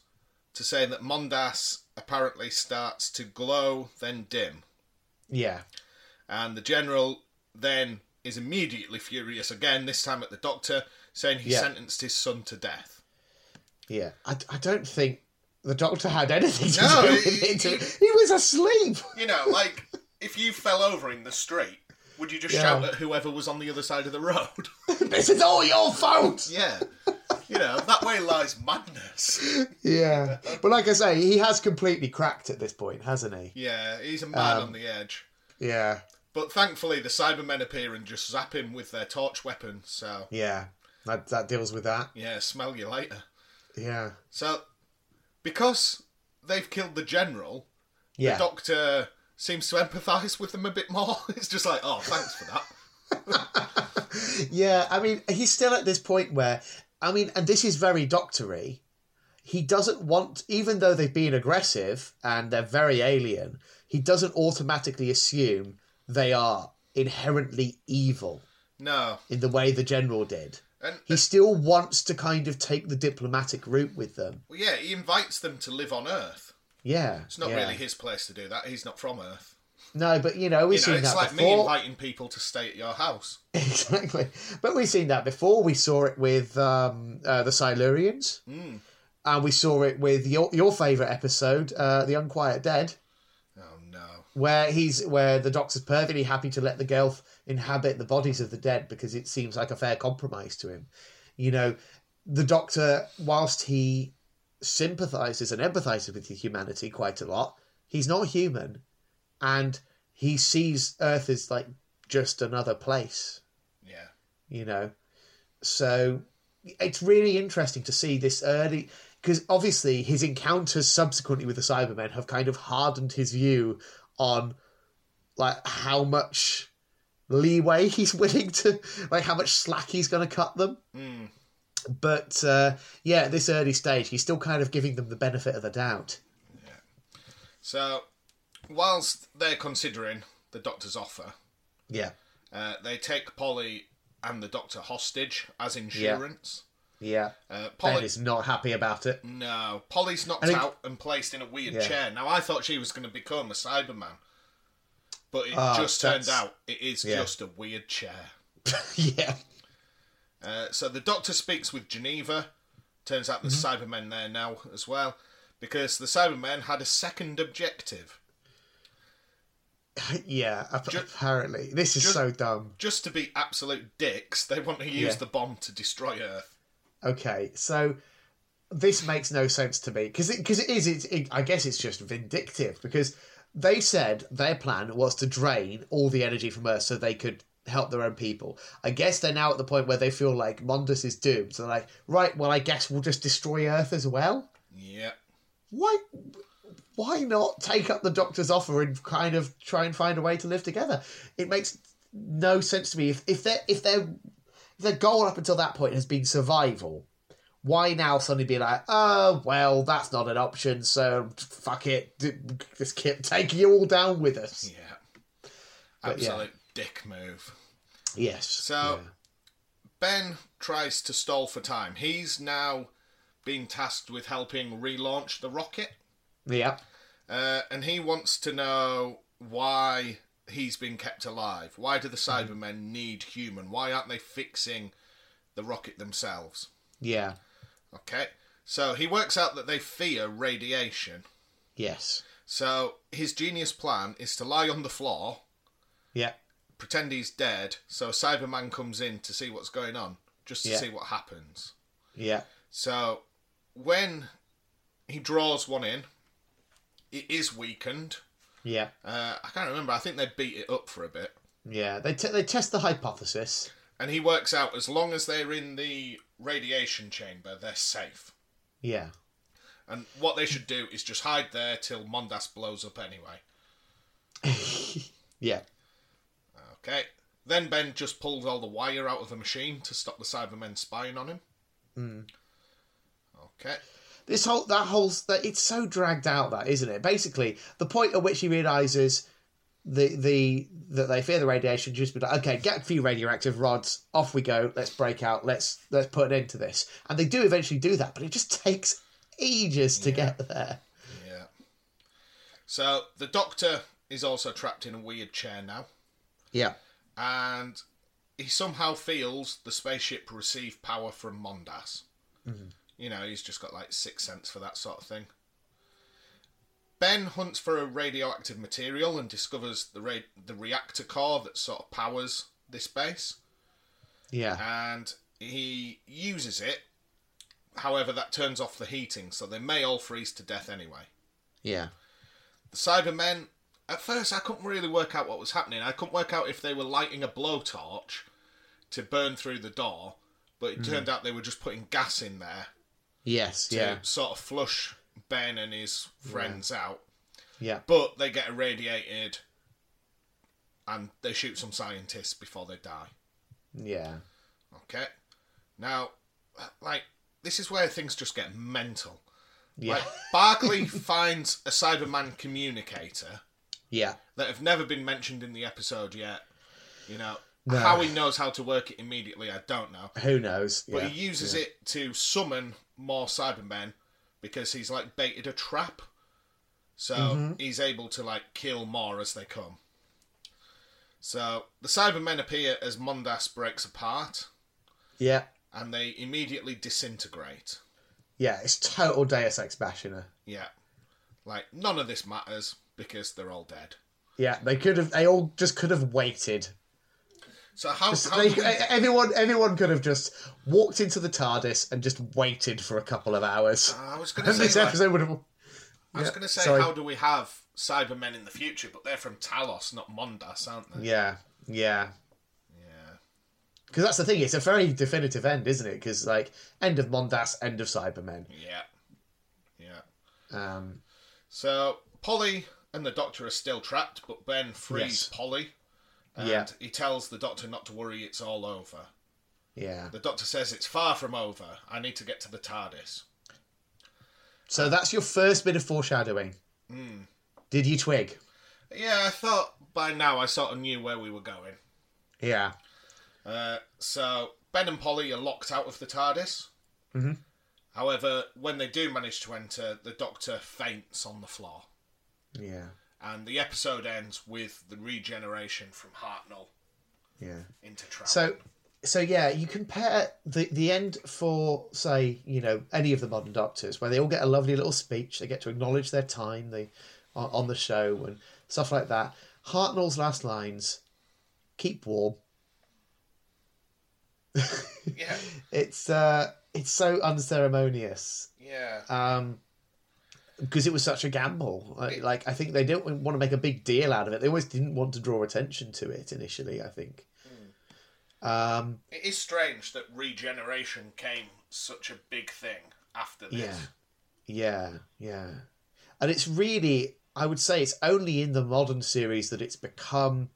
to say that Mondas apparently starts to glow, then dim. Yeah, And the general then is immediately furious again, this time at the doctor, saying he Yeah. sentenced his son to death. Yeah, I, I don't think the doctor had anything to No, do with it. he- He was asleep. You know, like, if you fell over in the street, would you just Yeah. shout at whoever was on the other side of the road? this is all your fault. yeah. You know, that way lies madness. Yeah, but like I say, he has completely cracked at this point, hasn't he? Yeah, he's a man Um, on the edge. Yeah, But thankfully, the Cybermen appear and just zap him with their torch weapon. So, yeah, that that deals with that. yeah, smell you later. Yeah, So, because they've killed the general, yeah, the doctor seems to empathise with them a bit more. It's just like, oh, thanks for that. yeah. I mean, he's still at this point where, I mean, and this is very doctory. He doesn't want, even though they've been aggressive and they're very alien, he doesn't automatically assume they are inherently evil No. in the way the general did. And, He still wants to kind of take the diplomatic route with them. well, yeah, he invites them to live on Earth. Yeah, It's not yeah. really his place to do that. He's not from Earth. No, but you know we've You know, seen it's that like me before. inviting people to stay at your house. exactly, but we've seen that before. We saw it with um, uh, the Silurians, Mm. and we saw it with your your favorite episode, uh, the Unquiet Dead. Where he's where the Doctor's perfectly happy to let the Gelth inhabit the bodies of the dead because it seems like a fair compromise to him. You know, the Doctor, whilst he sympathizes and empathizes with humanity quite a lot, he's not human, and he sees Earth as like just another place. Yeah. You know, so it's really interesting to see this early because obviously his encounters subsequently with the Cybermen have kind of hardened his view on like how much leeway he's willing to like how much slack he's going to cut them Mm. but uh, yeah at this early stage he's still kind of giving them the benefit of the doubt yeah. So, whilst they're considering the doctor's offer, yeah uh, they take Polly and the doctor hostage as insurance. Yeah Uh, ben Polly, is not happy about it no, Polly's knocked think- out and placed in a weird Yeah. chair. Now, I thought she was going to become a Cyberman, but it Ah, just turned out it is yeah. just a weird chair. yeah Uh, so the doctor speaks with Geneva. Turns out there's Mm-hmm. Cybermen there now as well, because the Cybermen had a second objective. yeah ap- Ju- apparently this is ju- so dumb Just to be absolute dicks, they want to use Yeah. the bomb to destroy Earth. Okay, so this makes no sense to me because because it, is it's it, I guess it's just vindictive because they said their plan was to drain all the energy from Earth so they could help their own people. I guess they're now at the point where they feel like Mondas is doomed. So they're like, right, well, I guess we'll just destroy Earth as well. Yeah. Why? Why not take up the Doctor's offer and kind of try and find a way to live together? It makes no sense to me. If if their if their their goal up until that point has been survival, why now suddenly be like, oh well, that's not an option. So fuck it, just keep taking you all down with us. Yeah. But yeah. Absolute dick move. Yes. So- Ben tries to stall for time. He's now being tasked with helping relaunch the rocket. yeah, Uh, and he wants to know why he's been kept alive. Why do the Mm-hmm. Cybermen need human? Why aren't they fixing the rocket themselves? yeah, Okay, so he works out that they fear radiation. yes, So his genius plan is to lie on the floor, yeah, pretend he's dead, so a Cyberman comes in to see what's going on, just to Yeah. see what happens. yeah, So when he draws one in, it is weakened. Yeah, Uh, I can't remember. I think they beat it up for a bit. yeah. They t- they test the hypothesis. And he works out as long as they're in the radiation chamber, they're safe. Yeah, And what they should do is just hide there till Mondas blows up anyway. yeah, Okay. Then Ben just pulls all the wire out of the machine to stop the Cybermen spying on him. Okay. This whole that whole that it's so dragged out that isn't it basically the point at which he realizes the the that they fear the radiation just be like okay get a few radioactive rods off we go let's break out let's let's put an end to this and they do eventually do that but it just takes ages to get there Yeah. So the Doctor is also trapped in a weird chair now. yeah And he somehow feels the spaceship received power from Mondas. Mm-hmm. You know, he's just got like sixth sense for that sort of thing. Ben hunts for a radioactive material and discovers the ra- the reactor core that sort of powers this base, Yeah. and he uses it. However, that turns off the heating, so they may all freeze to death anyway. Yeah. The Cybermen, at first, I couldn't really work out what was happening. I couldn't work out if they were lighting a blowtorch to burn through the door, but it hmm. turned out they were just putting gas in there Yes. to Yeah. sort of flush Ben and his friends out. Yeah. But they get irradiated and they shoot some scientists before they die. Yeah. Okay? Now, like, this is where things just get mental. Yeah. Like, Barclay finds a Cyberman communicator Yeah. that have never been mentioned in the episode yet. You know, No. how he knows how to work it immediately, I don't know. Who knows? But yeah. he uses it to summon more Cybermen because he's like baited a trap. So Mm-hmm. he's able to like kill more as they come. So the Cybermen appear as Mondas breaks apart Yeah. and they immediately disintegrate. Yeah. It's total Deus Ex Machina. Yeah. Like none of this matters because they're all dead. Yeah. They could have. They all just could have waited. So how, how They, we- everyone, everyone could have just walked into the TARDIS and just waited for a couple of hours. I was going to and this say like, episode would have. I was Yeah, going to say, sorry. how do we have Cybermen in the future? But they're from Telos, not Mondas, aren't they? Yeah. Yeah. Yeah. Because that's the thing. It's a very definitive end, isn't it? Because like end of Mondas, end of Cybermen. Yeah. Yeah. Um, So Polly and the Doctor are still trapped, but Ben frees Yes. Polly, and Yeah. he tells the Doctor not to worry, it's all over. yeah. The Doctor says it's far from over. I need to get to the TARDIS. So that's your first bit of foreshadowing. Hmm. Did you twig? Yeah, I thought by now I sort of knew where we were going. Yeah. Uh, so Ben and Polly are locked out of the TARDIS. Mhm. However, when they do manage to enter, the Doctor faints on the floor. Yeah. And the episode ends with the regeneration from Hartnell Yeah. into Troughton. So, so yeah, you compare the the end for say you know any of the modern Doctors, where they all get a lovely little speech, they get to acknowledge their time, they on, on the show and stuff like that. Hartnell's last lines, "Keep warm." yeah, It's uh, it's so unceremonious. yeah. um because it was such a gamble. Like, like i think they didn't want to make a big deal out of it. They always didn't want to draw attention to it initially i think. Um It is strange that regeneration came such a big thing after this. yeah. Yeah yeah. And it's really i would say it's only in the modern series that it's become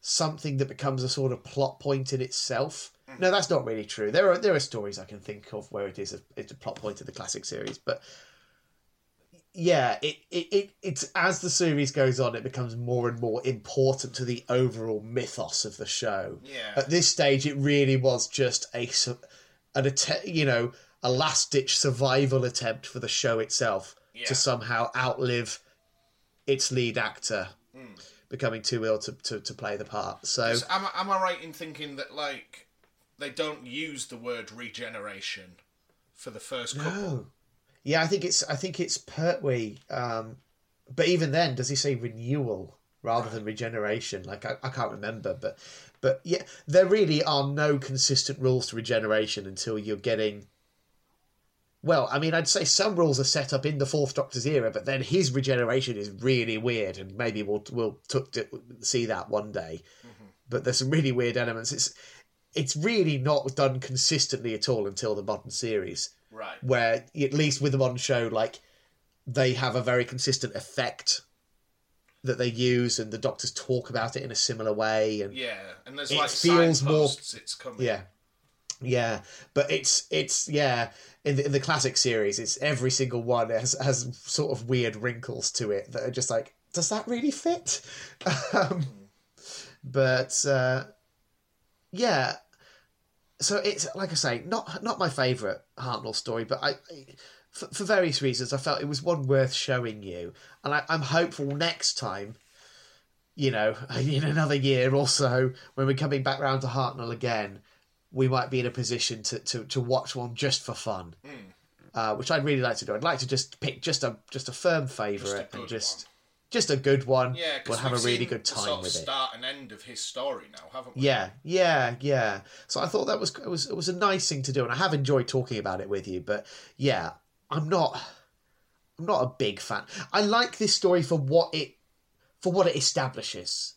something that becomes a sort of plot point in itself. No that's not really true. There are there are stories i can think of where it is a, it's a plot point of the classic series but yeah, it, it, it it's as the series goes on, it becomes more and more important to the overall mythos of the show. Yeah. At this stage, it really was just a an att- you know a last ditch survival attempt for the show itself Yeah. to somehow outlive its lead actor hmm. becoming too ill to, to, to play the part. So So am, I- am I right in thinking that like they don't use the word regeneration for the first couple? No. Yeah, I think it's I think it's Pertwee. Um, but even then, does he say renewal rather than regeneration? Like I, I can't remember, but but yeah, there really are no consistent rules to regeneration until you're getting. Well, I mean, I'd say some rules are set up in the Fourth Doctor's era, but then his regeneration is really weird, and maybe we'll we'll t- t- see that one day. But there's some really weird elements. It's it's really not done consistently at all until the modern series Right. where at least with them on show, like they have a very consistent effect that they use, and the doctors talk about it in a similar way, and Yeah, and there's It like feels more- it's coming. yeah, yeah. But it's it's yeah. In the, in the classic series, it's every single one has has sort of weird wrinkles to it that are just like, does that really fit? um, but uh, yeah. So it's like I say, not not my favourite Hartnell story, but I, I for, for various reasons, I felt it was one worth showing you, and I, I'm hopeful next time you know, in another year or so, when we're coming back round to Hartnell again, we might be in a position to, to, to watch one just for fun. Hmm. Uh, which I'd really like to do. I'd like to just pick just a just a firm favourite and just just a good one. Yeah, we'll have a really good time sort of with it. start and end of his story now, haven't we? Yeah, yeah, yeah. So I thought that was it was it was a nice thing to do, and I have enjoyed talking about it with you. But yeah, I'm not I'm not a big fan. I like this story for what it for what it establishes.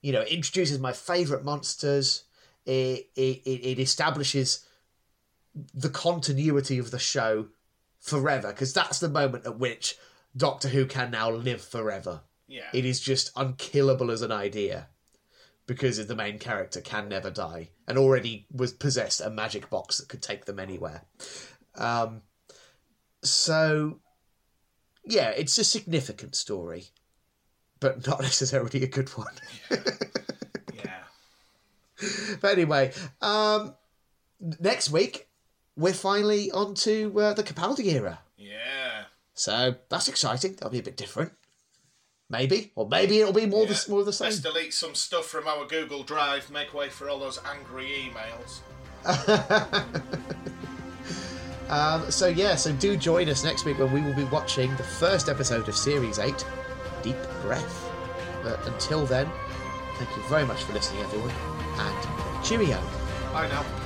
You know, it introduces my favourite monsters. It it it establishes the continuity of the show forever because that's the moment at which Doctor Who can now live forever. Yeah. It is just unkillable as an idea because the main character can never die and already was possessed a magic box that could take them anywhere. Um, so, yeah, it's a significant story, but not necessarily a good one. yeah. but anyway, um, next week we're finally on to uh, the Capaldi era. So that's exciting. That'll be a bit different. Maybe. Or maybe it'll be more, Yeah. the, more of the same. Let's delete some stuff from our Google Drive, make way for all those angry emails. Um, so yeah, so do join us next week when we will be watching the first episode of Series 8, Deep Breath. But until then, thank you very much for listening, everyone, and cheerio. Bye now.